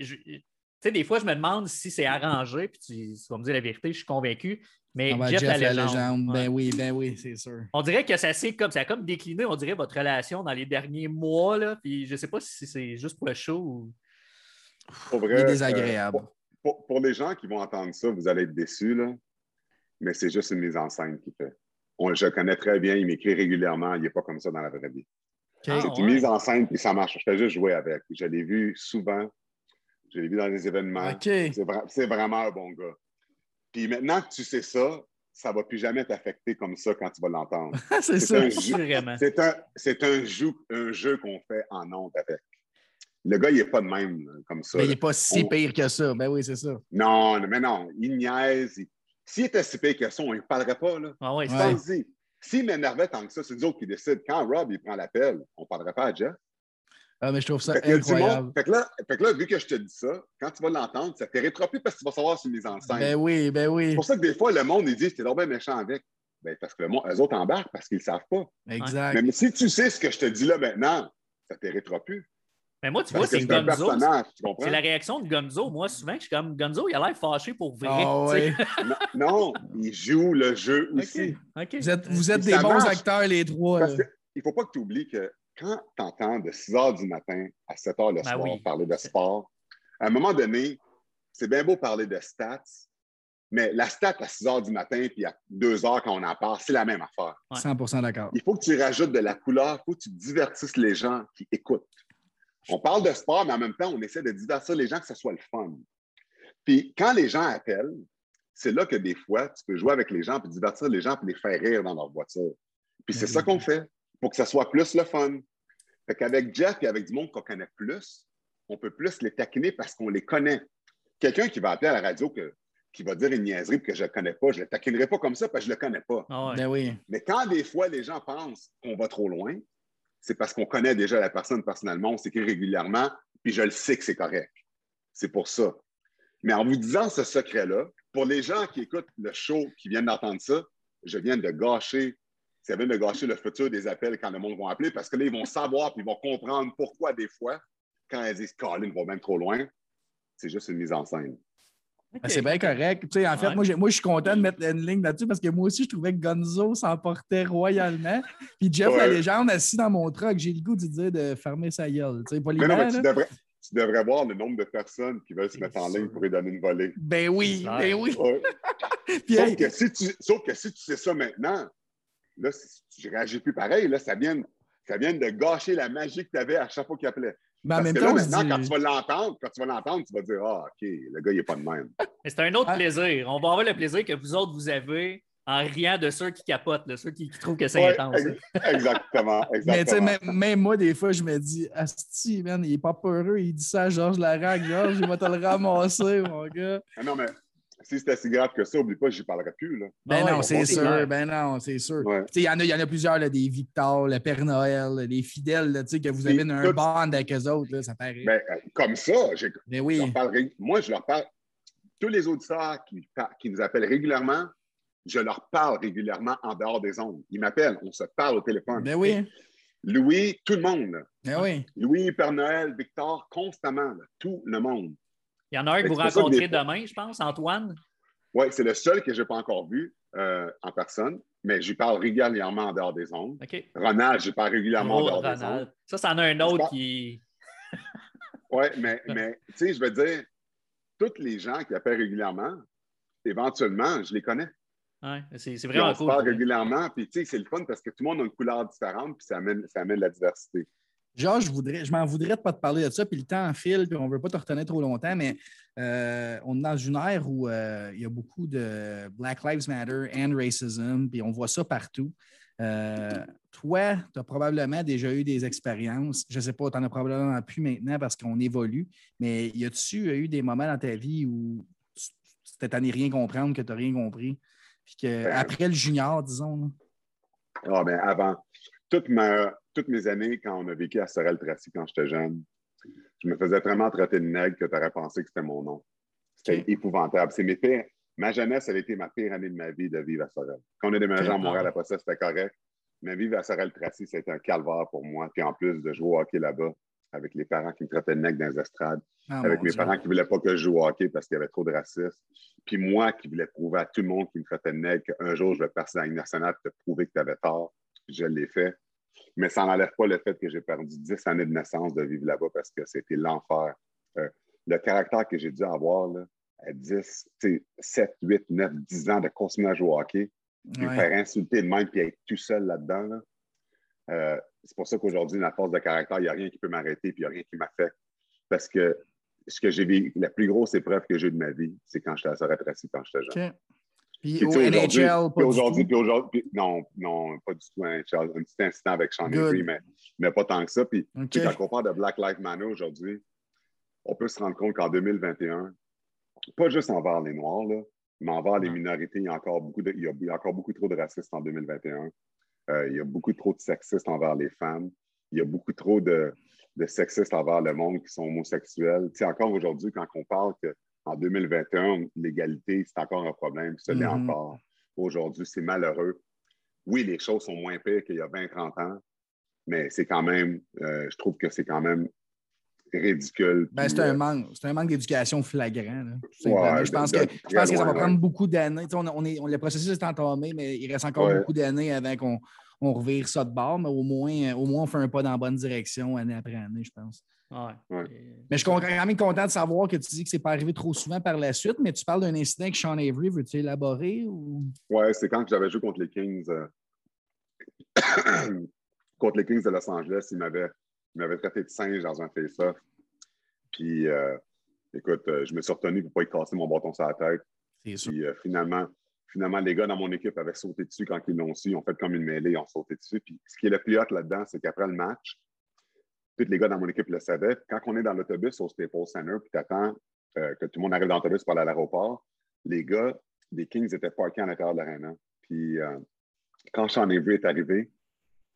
tu sais, des fois, je me demande si c'est arrangé, puis tu, tu, vas me dire la vérité, je suis convaincu. Mais Jeff, la légende. Ben oui, ben oui, c'est sûr. On dirait que ça s'est comme ça a comme décliné, on dirait votre relation dans les derniers mois là. Puis je sais pas si c'est juste pour le show ou. Pour vrai, désagréable. Euh, pour, les gens qui vont entendre ça, vous allez être déçus là. Mais c'est juste une mise en scène qui fait. On, je le connais très bien, il m'écrit régulièrement, il n'est pas comme ça dans la vraie vie. c'est une mise en scène, puis ça marche. Je fais juste jouer avec. Je l'ai vu souvent. Je l'ai vu dans des événements. C'est vraiment un bon gars. Puis maintenant que tu sais ça, ça ne va plus jamais t'affecter comme ça quand tu vas l'entendre. c'est ça, un C'est un, un, jeu, un jeu qu'on fait en ondes avec. Le gars, il n'est pas de même comme ça. Mais il n'est pas si pire que ça. Ben oui, c'est ça. Non, mais non, il niaise. S'il était si pire que ça, on ne parlerait pas. Là. Ah oui, S'il m'énervait tant que ça, c'est nous autres qui décident. Quand Rob il prend l'appel, on ne parlerait pas à Jeff. Ah, mais je trouve ça incroyable. Fait que, là, fait que, là, vu que je te dis ça, quand tu vas l'entendre, ça t'irritera plus parce que tu vas savoir sur les enceintes. Ben oui, ben oui. C'est pour ça que des fois, le monde, ils disent c'est bien méchant avec. Ben, parce que le monde, eux autres embarquent parce qu'ils ne savent pas. Exact. Mais, si tu sais ce que je te dis là maintenant, ça t'irritera plus. Mais moi, tu vois, c'est Gonzo. C'est la réaction de Gonzo. Moi, souvent, je suis comme Gonzo, il a l'air fâché pour vrai. Oh, non, il joue le jeu aussi. Vous êtes, vous êtes des bons acteurs, les trois. il ne faut pas que tu oublies que quand tu entends de 6 heures du matin à 7 heures le ben soir parler de sport, à un moment donné, c'est bien beau parler de stats, mais la stat à 6 heures du matin puis à 2 heures quand on en parle, c'est la même affaire. 100% d'accord. Il faut que tu rajoutes de la couleur, il faut que tu divertisses les gens qui écoutent. On parle de sport, mais en même temps, on essaie de divertir les gens, que ce soit le fun. Puis quand les gens appellent, c'est là que des fois, tu peux jouer avec les gens, puis divertir les gens, puis les faire rire dans leur voiture. Puis c'est ça qu'on fait pour que ça soit plus le fun. Fait qu'avec Jeff et avec du monde qu'on connaît plus, on peut plus les taquiner parce qu'on les connaît. Quelqu'un qui va appeler à la radio qui va dire une niaiserie que je ne connais pas, je ne le taquinerai pas comme ça parce que je ne le connais pas. Ah ben oui. Mais quand des fois les gens pensent qu'on va trop loin, c'est parce qu'on connaît déjà la personne personnellement, on s'écrit régulièrement, puis je le sais que c'est correct. C'est pour ça. Mais en vous disant ce secret-là, pour les gens qui écoutent le show, qui viennent d'entendre ça, je viens de gâcher ça vient de gâcher le futur des appels quand le monde va appeler parce que là, ils vont savoir puis ils vont comprendre pourquoi des fois, quand ils disent Colin va même trop loin, c'est juste une mise en scène. Ben, c'est bien correct. Tu sais, en fait, moi, moi, je suis content de mettre une ligne là-dessus parce que moi aussi, je trouvais que Gonzo s'emportait royalement. Puis Jeff, la légende, assis dans mon truck, j'ai le goût de dire de fermer sa gueule. Tu sais, pas mais non, mais tu devrais, tu devrais voir le nombre de personnes qui veulent se mettre en ligne pour lui donner une volée. Ben oui, ben oui. sauf, que si tu, sauf que si tu sais ça maintenant, Là, je ne réagis plus pareil. Là, ça vient, ça vient de gâcher la magie que tu avais à chaque fois qu'il appelait. Mais en même temps, maintenant, quand tu vas l'entendre, quand tu vas l'entendre, tu vas dire Ah, OK, le gars, il n'est pas de même. Mais c'est un autre ah. plaisir. On va avoir le plaisir que vous autres, vous avez en riant de ceux qui capotent, de ceux qui, trouvent que c'est intense. Exactement, exactement. Mais tu sais, même, même, moi, des fois, je me dis Asti, man, il est pas peureux, il dit ça à Georges Larac. Georges, il va te le ramasser, mon gars. Ah non, mais si c'était si grave que ça, oublie pas, j'y parlerai plus. Là. Ben, non, c'est sûr. Ben non, c'est sûr. Il y, en a, y en a plusieurs, là, des Victor, le Père Noël, les fidèles, là, que vous avez un band avec eux autres, là, ça paraît. Ben, euh, comme ça, ben oui. moi, je leur parle. Tous les auditeurs qui, qui nous appellent régulièrement, je leur parle régulièrement en dehors des ondes. Ils m'appellent, on se parle au téléphone. Ben oui. Louis, tout le monde. Ben oui. Louis, Père Noël, Victor, constamment, tout le monde. Il y en a un que vous rencontrez demain, je pense, Antoine? Oui, c'est le seul que je n'ai pas encore vu euh, en personne, mais j'y parle régulièrement en dehors des ondes. Ronald, j'y parle régulièrement en dehors des ondes. Ça, c'en a un autre qui. oui, mais, mais tu sais, je veux dire, tous les gens qui appellent régulièrement, éventuellement, je les connais. Oui, c'est vraiment on cool. On se parle régulièrement, puis tu sais, c'est le fun parce que tout le monde a une couleur différente, puis ça amène, ça amène la diversité. Georges, je, voudrais, je m'en voudrais de ne pas te parler de ça, puis le temps file, puis on ne veut pas te retenir trop longtemps, mais euh, on est dans une ère où euh, il y a beaucoup de Black Lives Matter and racism, puis on voit ça partout. Euh, toi, tu as probablement déjà eu des expériences. Je ne sais pas, tu n'en as probablement plus maintenant parce qu'on évolue, mais y a-tu eu des moments dans ta vie où tu t'es rien comprendre, que tu n'as rien compris? Puis qu'après ben, le junior, disons. Ah, ben avant. Toute ma, toutes mes années, quand on a vécu à Sorel-Tracy quand j'étais jeune, je me faisais vraiment traiter de nègre que tu aurais pensé que c'était mon nom. C'était épouvantable. C'est mes pires. Ma jeunesse, elle a été ma pire année de ma vie de vivre à Sorel. Quand on est déménagé à Montréal, après ça, c'était correct. Mais vivre à Sorel-Tracy, c'était un calvaire pour moi. Puis en plus de jouer au hockey là-bas, avec les parents qui me traitaient de nègre dans les estrades, ah, avec mes parents qui ne voulaient pas que je joue au hockey parce qu'il y avait trop de racisme, puis moi qui voulais prouver à tout le monde qui me traitait de nègre qu'un jour je vais passer dans la nationale et te prouver que tu avais tort. Je l'ai fait. Mais ça n'enlève pas le fait que j'ai perdu 10 années de naissance de vivre là-bas parce que c'était l'enfer. Euh, le caractère que j'ai dû avoir là, à 10, 7, 8, 9, 10 ans de continuer à jouer au hockey, puis me faire insulter de même puis être tout seul là-dedans. Euh, c'est pour ça qu'aujourd'hui, la force de caractère, il n'y a rien qui peut m'arrêter puis il n'y a rien qui m'affecte. Parce que ce que j'ai vécu, la plus grosse épreuve que j'ai eu de ma vie, c'est quand j'étais à Sorel quand j'étais jeune. Puis, au NHL, pas aujourd'hui, puis aujourd'hui, non, non, pas du tout un NHL. Un petit incident avec Sean Avery, mais, mais pas tant que ça. Puis, quand on parle de Black Lives Matter aujourd'hui, on peut se rendre compte qu'en 2021, pas juste envers les Noirs, là, mais envers les minorités, il y, a encore beaucoup de, il, y a, encore beaucoup trop de racistes en 2021. Euh, il y a beaucoup trop de sexistes envers les femmes. Il y a beaucoup trop de, de sexistes envers le monde qui sont homosexuels. Tu sais, encore aujourd'hui, quand on parle que en 2021, l'égalité, c'est encore un problème, ce l'est mm-hmm. encore. Aujourd'hui, c'est malheureux. Oui, les choses sont moins pires qu'il y a 20-30 ans, mais c'est quand même, euh, je trouve que c'est quand même ridicule. Ben, c'est un, euh, manque, un manque d'éducation flagrant. je pense, que, je pense que ça va prendre beaucoup d'années. On, on, est, le processus est entamé, mais il reste encore beaucoup d'années avant qu'on on revire ça de bord, mais au moins, au moins, on fait un pas dans la bonne direction année après année, je pense. Ouais. Mais je suis quand même content de savoir que tu dis que ce n'est pas arrivé trop souvent par la suite, mais tu parles d'un incident que Sean Avery, veux-tu élaborer? Ou... Oui, c'est quand j'avais joué contre les Kings. Euh, contre les Kings de Los Angeles, il m'avait traité de singe dans un face-off. Puis, euh, écoute, euh, je me suis retenu pour ne pas y casser mon bâton sur la tête. C'est sûr. Puis, finalement, finalement, les gars dans mon équipe avaient sauté dessus quand ils l'ont su. Ils ont fait comme une mêlée, ils ont sauté dessus. Puis, ce qui est le plus hot là-dedans, c'est qu'après le match, tous les gars dans mon équipe le savaient. Quand on est dans l'autobus au Staples Center, puis tu attends euh, que tout le monde arrive dans l'autobus pour aller à l'aéroport, les gars des Kings étaient parkés à l'intérieur de l'aréna. Puis euh, quand Sean Avery est arrivé,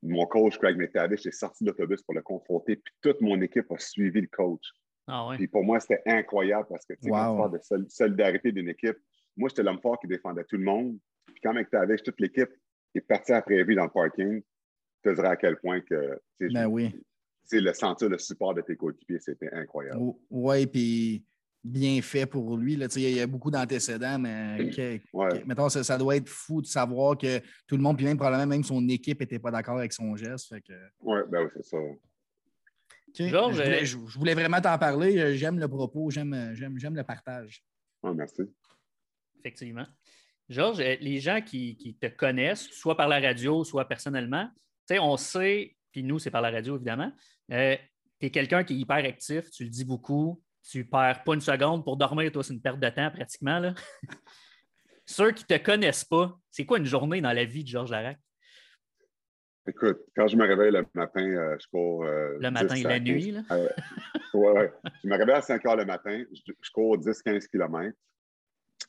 mon coach Craig McTavish est sorti de l'autobus pour le confronter, puis toute mon équipe a suivi le coach. Ah puis pour moi, c'était incroyable parce que tu sais, quand tu parles de solidarité d'une équipe, moi, j'étais l'homme fort qui défendait tout le monde. Puis quand McTavish, toute l'équipe est partie après lui dans le parking, je te dirais à quel point que. Ben oui le sentir le support de tes coéquipiers, c'était incroyable. Oui, puis bien fait pour lui. Là. Il y a beaucoup d'antécédents, mais mettons, ça, doit être fou de savoir que tout le monde, puis même probablement même son équipe n'était pas d'accord avec son geste. Que... Oui, ben oui, c'est ça. Georges, je, voulais, vraiment t'en parler. J'aime le propos, j'aime le partage. merci. Effectivement. Georges, les gens qui, qui, te connaissent, soit par la radio, soit personnellement, on sait, puis nous, c'est par la radio évidemment, euh, tu es quelqu'un qui est hyper actif, tu le dis beaucoup, tu perds pas une seconde pour dormir, toi, c'est une perte de temps pratiquement. Là. Ceux qui ne te connaissent pas, c'est quoi une journée dans la vie de Georges Larac? Écoute, quand je me réveille le matin, euh, je cours. Euh, le matin et la nuit, là? oui, ouais. Je me réveille à 5 heures le matin, je, cours 10-15 km.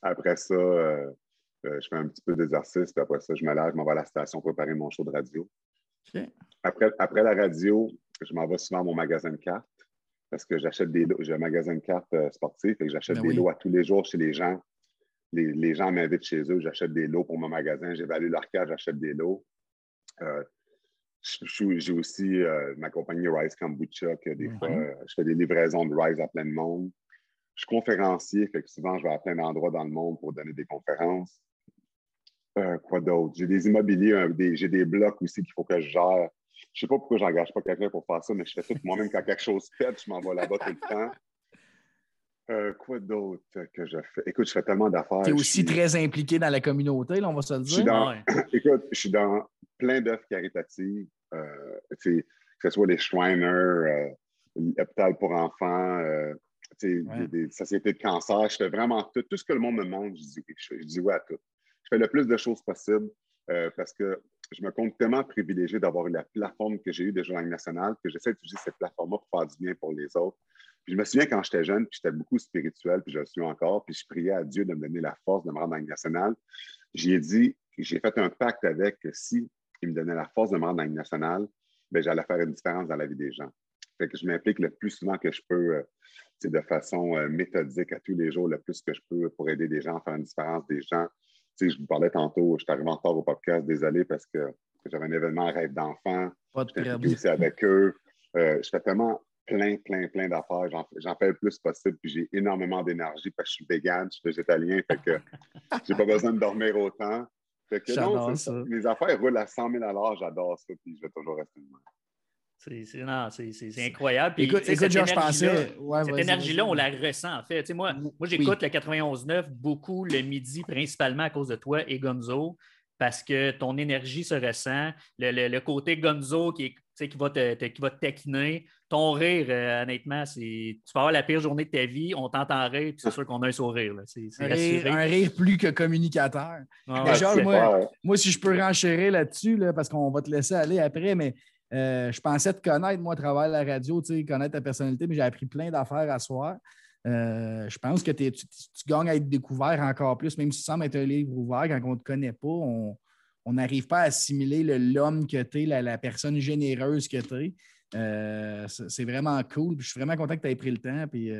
Après ça, euh, euh, je fais un petit peu d'exercice, puis après ça, je me lève, je m'en vais à la station préparer mon show de radio. Après, après la radio, je m'en vais souvent à mon magasin de cartes parce que j'achète des lots. J'ai un magasin de cartes euh, sportif et j'achète ben des lots à tous les jours chez les gens. Les, gens m'invitent chez eux, j'achète des lots pour mon magasin, j'évalue leur carte, j'achète des lots. j'ai aussi ma compagnie Rise Kombucha, que des fois, je fais des livraisons de Rise à plein de monde. Je suis conférencier, fait que souvent, je vais à plein d'endroits dans le monde pour donner des conférences. Euh, quoi d'autre? J'ai des immobiliers, j'ai des blocs aussi qu'il faut que je gère. Je ne sais pas pourquoi je n'engage pas quelqu'un pour faire ça, mais je fais tout moi-même quand quelque chose pète, je m'en vais là-bas tout le temps. Euh, quoi d'autre que je fais? Écoute, je fais tellement d'affaires. Tu es aussi très impliqué dans la communauté, là, on va se le dire. Écoute, je suis dans plein d'œuvres caritatives, euh, que ce soit les Shriners, l'hôpital pour enfants, des, sociétés de cancer. Je fais vraiment tout. Tout ce que le monde me demande, je dis, je, dis oui à tout. Je fais le plus de choses possible euh, parce que je me compte tellement privilégié d'avoir eu la plateforme que j'ai eue déjà Langue nationale que j'essaie d'utiliser cette plateforme-là pour faire du bien pour les autres. Puis je me souviens quand j'étais jeune, puis j'étais beaucoup spirituel, puis je le suis encore, puis je priais à Dieu de me donner la force de me rendre dans Langue nationale. J'ai dit, j'ai fait un pacte avec que si il me donnait la force de me rendre dans Langue nationale, ben, j'allais faire une différence dans la vie des gens. Fait que je m'implique le plus souvent que je peux, euh, de façon euh, méthodique à tous les jours, le plus que je peux pour aider des gens faire une différence des gens. je vous parlais tantôt, je suis arrivé en retard au podcast, désolé parce que j'avais un événement à rêve d'enfant. Pas de aussi avec eux. Euh, je fais tellement plein, plein, plein d'affaires. J'en fais le plus possible. Puis j'ai énormément d'énergie parce que je suis vegan, je suis végétalien. Fait que j'ai pas besoin de dormir autant. Fait que non, ça. mes affaires roulent à 100 000 à l'heure. J'adore ça. Puis je vais toujours rester de c'est incroyable. écoute, cette je pensais. cette énergie-là, on la ressent en fait. moi, moi j'écoute le 91.9 beaucoup le midi, principalement à cause de toi et Gonzo, parce que ton énergie se ressent. Le, côté Gonzo qui, est, qui, va te, qui va te taquiner, ton rire, euh, honnêtement, tu peux avoir la pire journée de ta vie, on t'entend rire, puis c'est sûr qu'on a un sourire. un, rire, plus que communicateur. moi, si je peux renchérir là-dessus, là, parce qu'on va te laisser aller après, mais euh, je pensais te connaître, moi, à travers la radio, connaître ta personnalité, mais j'ai appris plein d'affaires à soir. Euh, je pense que tu, gagnes à être découvert encore plus, même si tu sembles être un livre ouvert, quand on ne te connaît pas, on n'arrive pas à assimiler l'homme que tu es, la, personne généreuse que tu es. Euh, c'est vraiment cool. je suis vraiment content que tu aies pris le temps. Puis,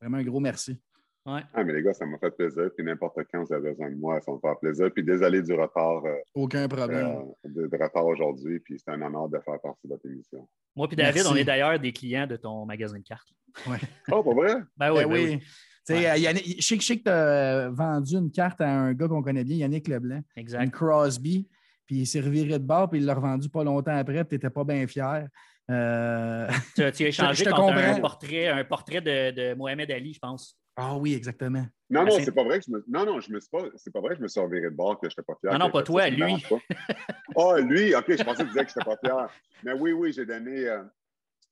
vraiment un gros merci. Ah, mais les gars, ça m'a fait plaisir. Puis n'importe quand vous avez besoin de moi, ça me fait plaisir. Puis désolé du retard. Euh, Aucun problème. Euh, de, retard aujourd'hui. Puis c'est un honneur de faire partie de votre émission. Moi, puis David, on est d'ailleurs des clients de ton magasin de cartes. Ouais. oh, pas vrai? Ben oui. Ben oui. je sais que tu as vendu une carte à un gars qu'on connaît bien, Yannick Leblanc. Exact. Une Crosby. Puis il s'est reviré de bord, puis il l'a revendu pas longtemps après, puis tu n'étais pas bien fier. Euh... Tu, as échangé contre un portrait, un portrait de, de Mohamed Ali, je pense. Ah oui, exactement. Non, non, c'est pas vrai que je me. Non, non, je me suis pas. C'est pas vrai que je me suis reviré de bord que je n'étais pas fier. Non, non, pas toi, lui. Ah, oh, lui, OK, je pensais que tu disais que je n'étais pas fier. Mais oui, oui, j'ai donné, euh,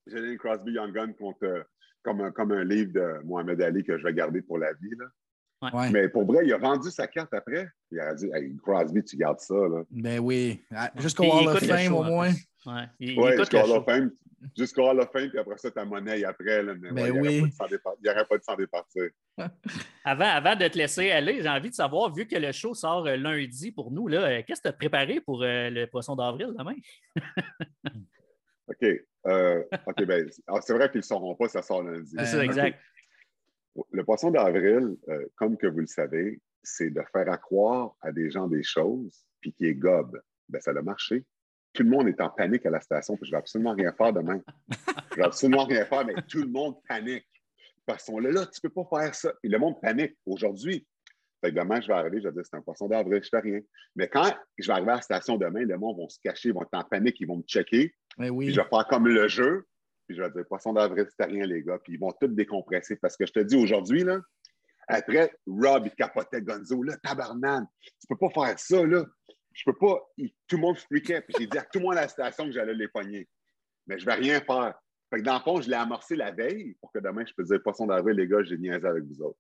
j'ai donné Crosby Young Gun contre, euh, comme, un, comme un livre de Mohamed Ali que je vais garder pour la vie. Là. Ouais. Mais pour vrai, il a vendu sa carte après. Il a dit hey, Crosby, tu gardes ça. Là. Ben oui. Ah, jusqu'au Hall of Fame, au moins. Oui, ouais, jusqu'au Hall of Fame jusqu'au Hall of Fame, puis après ça, ta monnaie après. Là, mais, ben oui. il n'y aurait pas de s'en départir. avant, avant de te laisser aller, j'ai envie de savoir, vu que le show sort euh, lundi pour nous, euh, qu'est-ce que tu as préparé pour euh, le poisson d'avril demain? OK. OK, ben, ah, c'est vrai qu'ils ne sauront pas, ça sort lundi. C'est ça, exact. Le poisson d'avril, comme que vous le savez, c'est de faire accroire à des gens des choses, puis qui est gobe. Ben, ça a marché tout le monde est en panique à la station, puis je ne vais absolument rien faire demain. je ne vais absolument rien faire, mais tout le monde panique. Parce qu'on est là, tu ne peux pas faire ça. Et le monde panique aujourd'hui. Fait que demain, je vais arriver, je vais dire c'est un poisson d'avril, je ne fais rien. Mais quand je vais arriver à la station demain, le monde va se cacher, ils vont être en panique, ils vont me checker. Mais oui. Puis je vais faire comme le jeu, puis je vais dire poisson d'avril, c'est rien, les gars. Puis ils vont tout décompresser. Parce que je te dis aujourd'hui, là, après, Rob, il capotait Gonzo, là, tabarnane, tu ne peux pas faire ça, là je peux pas. tout le monde freakait. Puis j'ai dit à tout le monde à la station que j'allais les pogner. Mais je vais rien faire. Fait que dans le fond, je l'ai amorcé la veille pour que demain, je puisse dire Poisson d'avril, les gars, j'ai niaisé avec vous autres.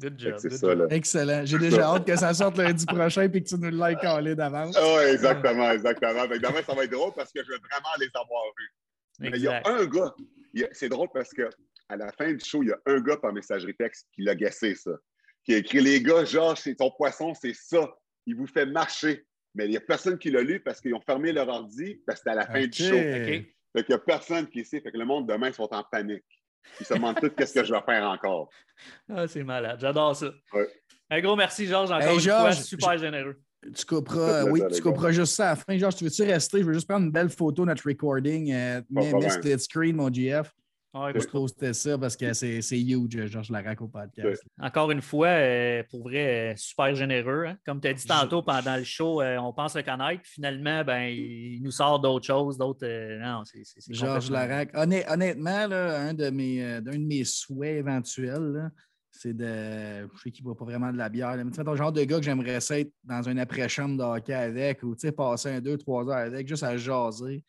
Good job. C'est ça, Là. Excellent. J'ai déjà hâte que ça sorte lundi prochain et que tu nous le likes d'avance. Oui, exactement, exactement. Fait que demain, ça va être drôle parce que je veux vraiment les avoir vus. Mais il y a un gars. C'est drôle parce que à la fin du show, il y a un gars par messagerie texte qui l'a guessé ça. qui a écrit Les gars, Georges, c'est ton poisson, c'est ça. Il vous fait marcher. Mais il n'y a personne qui l'a lu parce qu'ils ont fermé leur ordi parce que c'était à la fin du show. Fait qu'il n'y a personne qui sait. Fait que le monde demain, ils sont en panique. Ils se demandent tout qu'est-ce que je vais faire encore. Ah, c'est malade. J'adore ça. Un gros merci, Georges, encore une fois. Super généreux. Tu couperas, oui, tu couperas juste ça à la fin. Georges, tu veux-tu rester? Je veux juste prendre une belle photo de notre recording. Euh, mets split screen, mon GF. Ouais, je poster ça parce que c'est huge, Georges Larac au podcast. Encore une fois, euh, pour vrai, euh, super généreux. Hein. Comme tu as dit tantôt pendant le show, euh, on pense le connaître. Finalement, ben, il nous sort d'autres choses, d'autres. non, c'est. Georges Larac. honnêtement, là, un, de mes, de mes souhaits éventuels, c'est de. Je sais qu'il ne boit pas vraiment de la bière, mais tu ton genre de gars que j'aimerais être dans une après-chambre de hockey avec ou passer un, deux, trois heures avec, juste à jaser.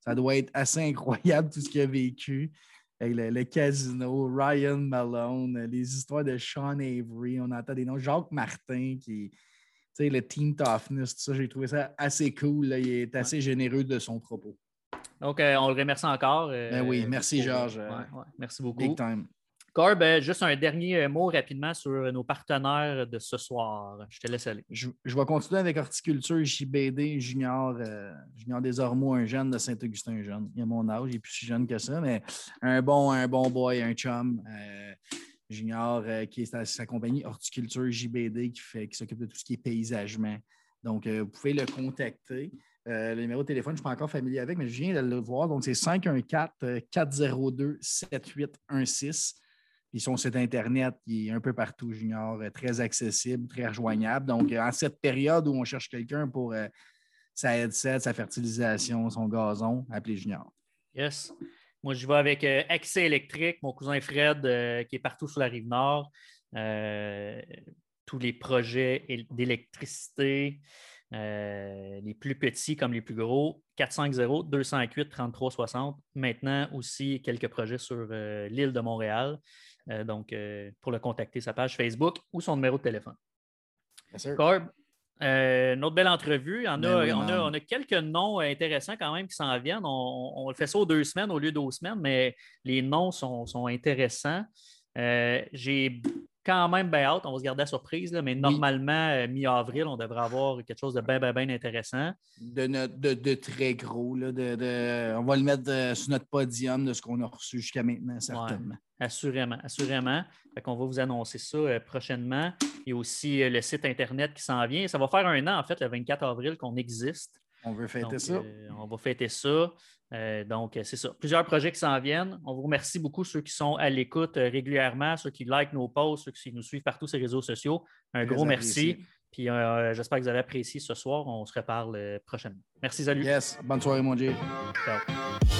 Ça doit être assez incroyable tout ce qu'il a vécu le, casino, Ryan Malone, les histoires de Sean Avery, on entend des noms, Jacques Martin qui, tu sais, le team toughness, tout ça, j'ai trouvé ça assez cool. Il est assez généreux de son propos. Donc, euh, on le remercie encore. Euh, ben oui, merci Georges. merci beaucoup. Big time. Corb, euh, juste un dernier mot rapidement sur nos partenaires de ce soir. Je te laisse aller. Je, vais continuer avec Horticulture JBD Junior, euh, Junior des Ormeaux, un jeune de Saint-Augustin jeune. Il a mon âge, il est plus si jeune que ça, mais un bon, un bon boy, un chum. Euh, junior qui est à sa compagnie Horticulture JBD qui, fait, qui s'occupe de tout ce qui est paysagement. Donc, vous pouvez le contacter. le numéro de téléphone, je ne suis pas encore familier avec, mais je viens de le voir. Donc, c'est 514-402-7816. Puis son site Internet qui est un peu partout, Junior, euh, très accessible, très rejoignable. Donc, euh, en cette période où on cherche quelqu'un pour euh, sa headset, sa fertilisation, son gazon, appelez Junior. Yes. Moi, je vais avec Accès électrique, mon cousin Fred, qui est partout sur la rive nord. tous les projets d'électricité, les plus petits comme les plus gros, 450-208-3360. Maintenant aussi quelques projets sur l'île de Montréal. Euh, donc, euh, pour le contacter, sa page Facebook ou son numéro de téléphone. Bien Corb, euh, une autre belle entrevue. On a, ben on, a, quelques noms intéressants quand même qui s'en viennent. On, le fait ça aux deux semaines au lieu deux semaines, mais les noms sont, intéressants. J'ai quand même bien hâte. On va se garder à surprise, mais normalement, mi-avril, on devrait avoir quelque chose de bien, bien, bien intéressant. De, de, très gros. Là, de, on va le mettre sur notre podium de ce qu'on a reçu jusqu'à maintenant, certainement. Assurément, assurément. On va vous annoncer ça euh, prochainement. Il y a aussi euh, le site Internet qui s'en vient. Ça va faire un an, en fait, le 24 avril, qu'on existe. On veut fêter ça. Euh, on va fêter ça. donc, c'est ça. Plusieurs projets qui s'en viennent. On vous remercie beaucoup, ceux qui sont à l'écoute régulièrement, ceux qui likent nos posts, ceux qui nous suivent partout sur les réseaux sociaux. Un gros merci. Puis j'espère que vous avez apprécié ce soir. On se reparle prochainement. Merci, salut. Yes. Bonne soirée, mon Dieu. Ciao.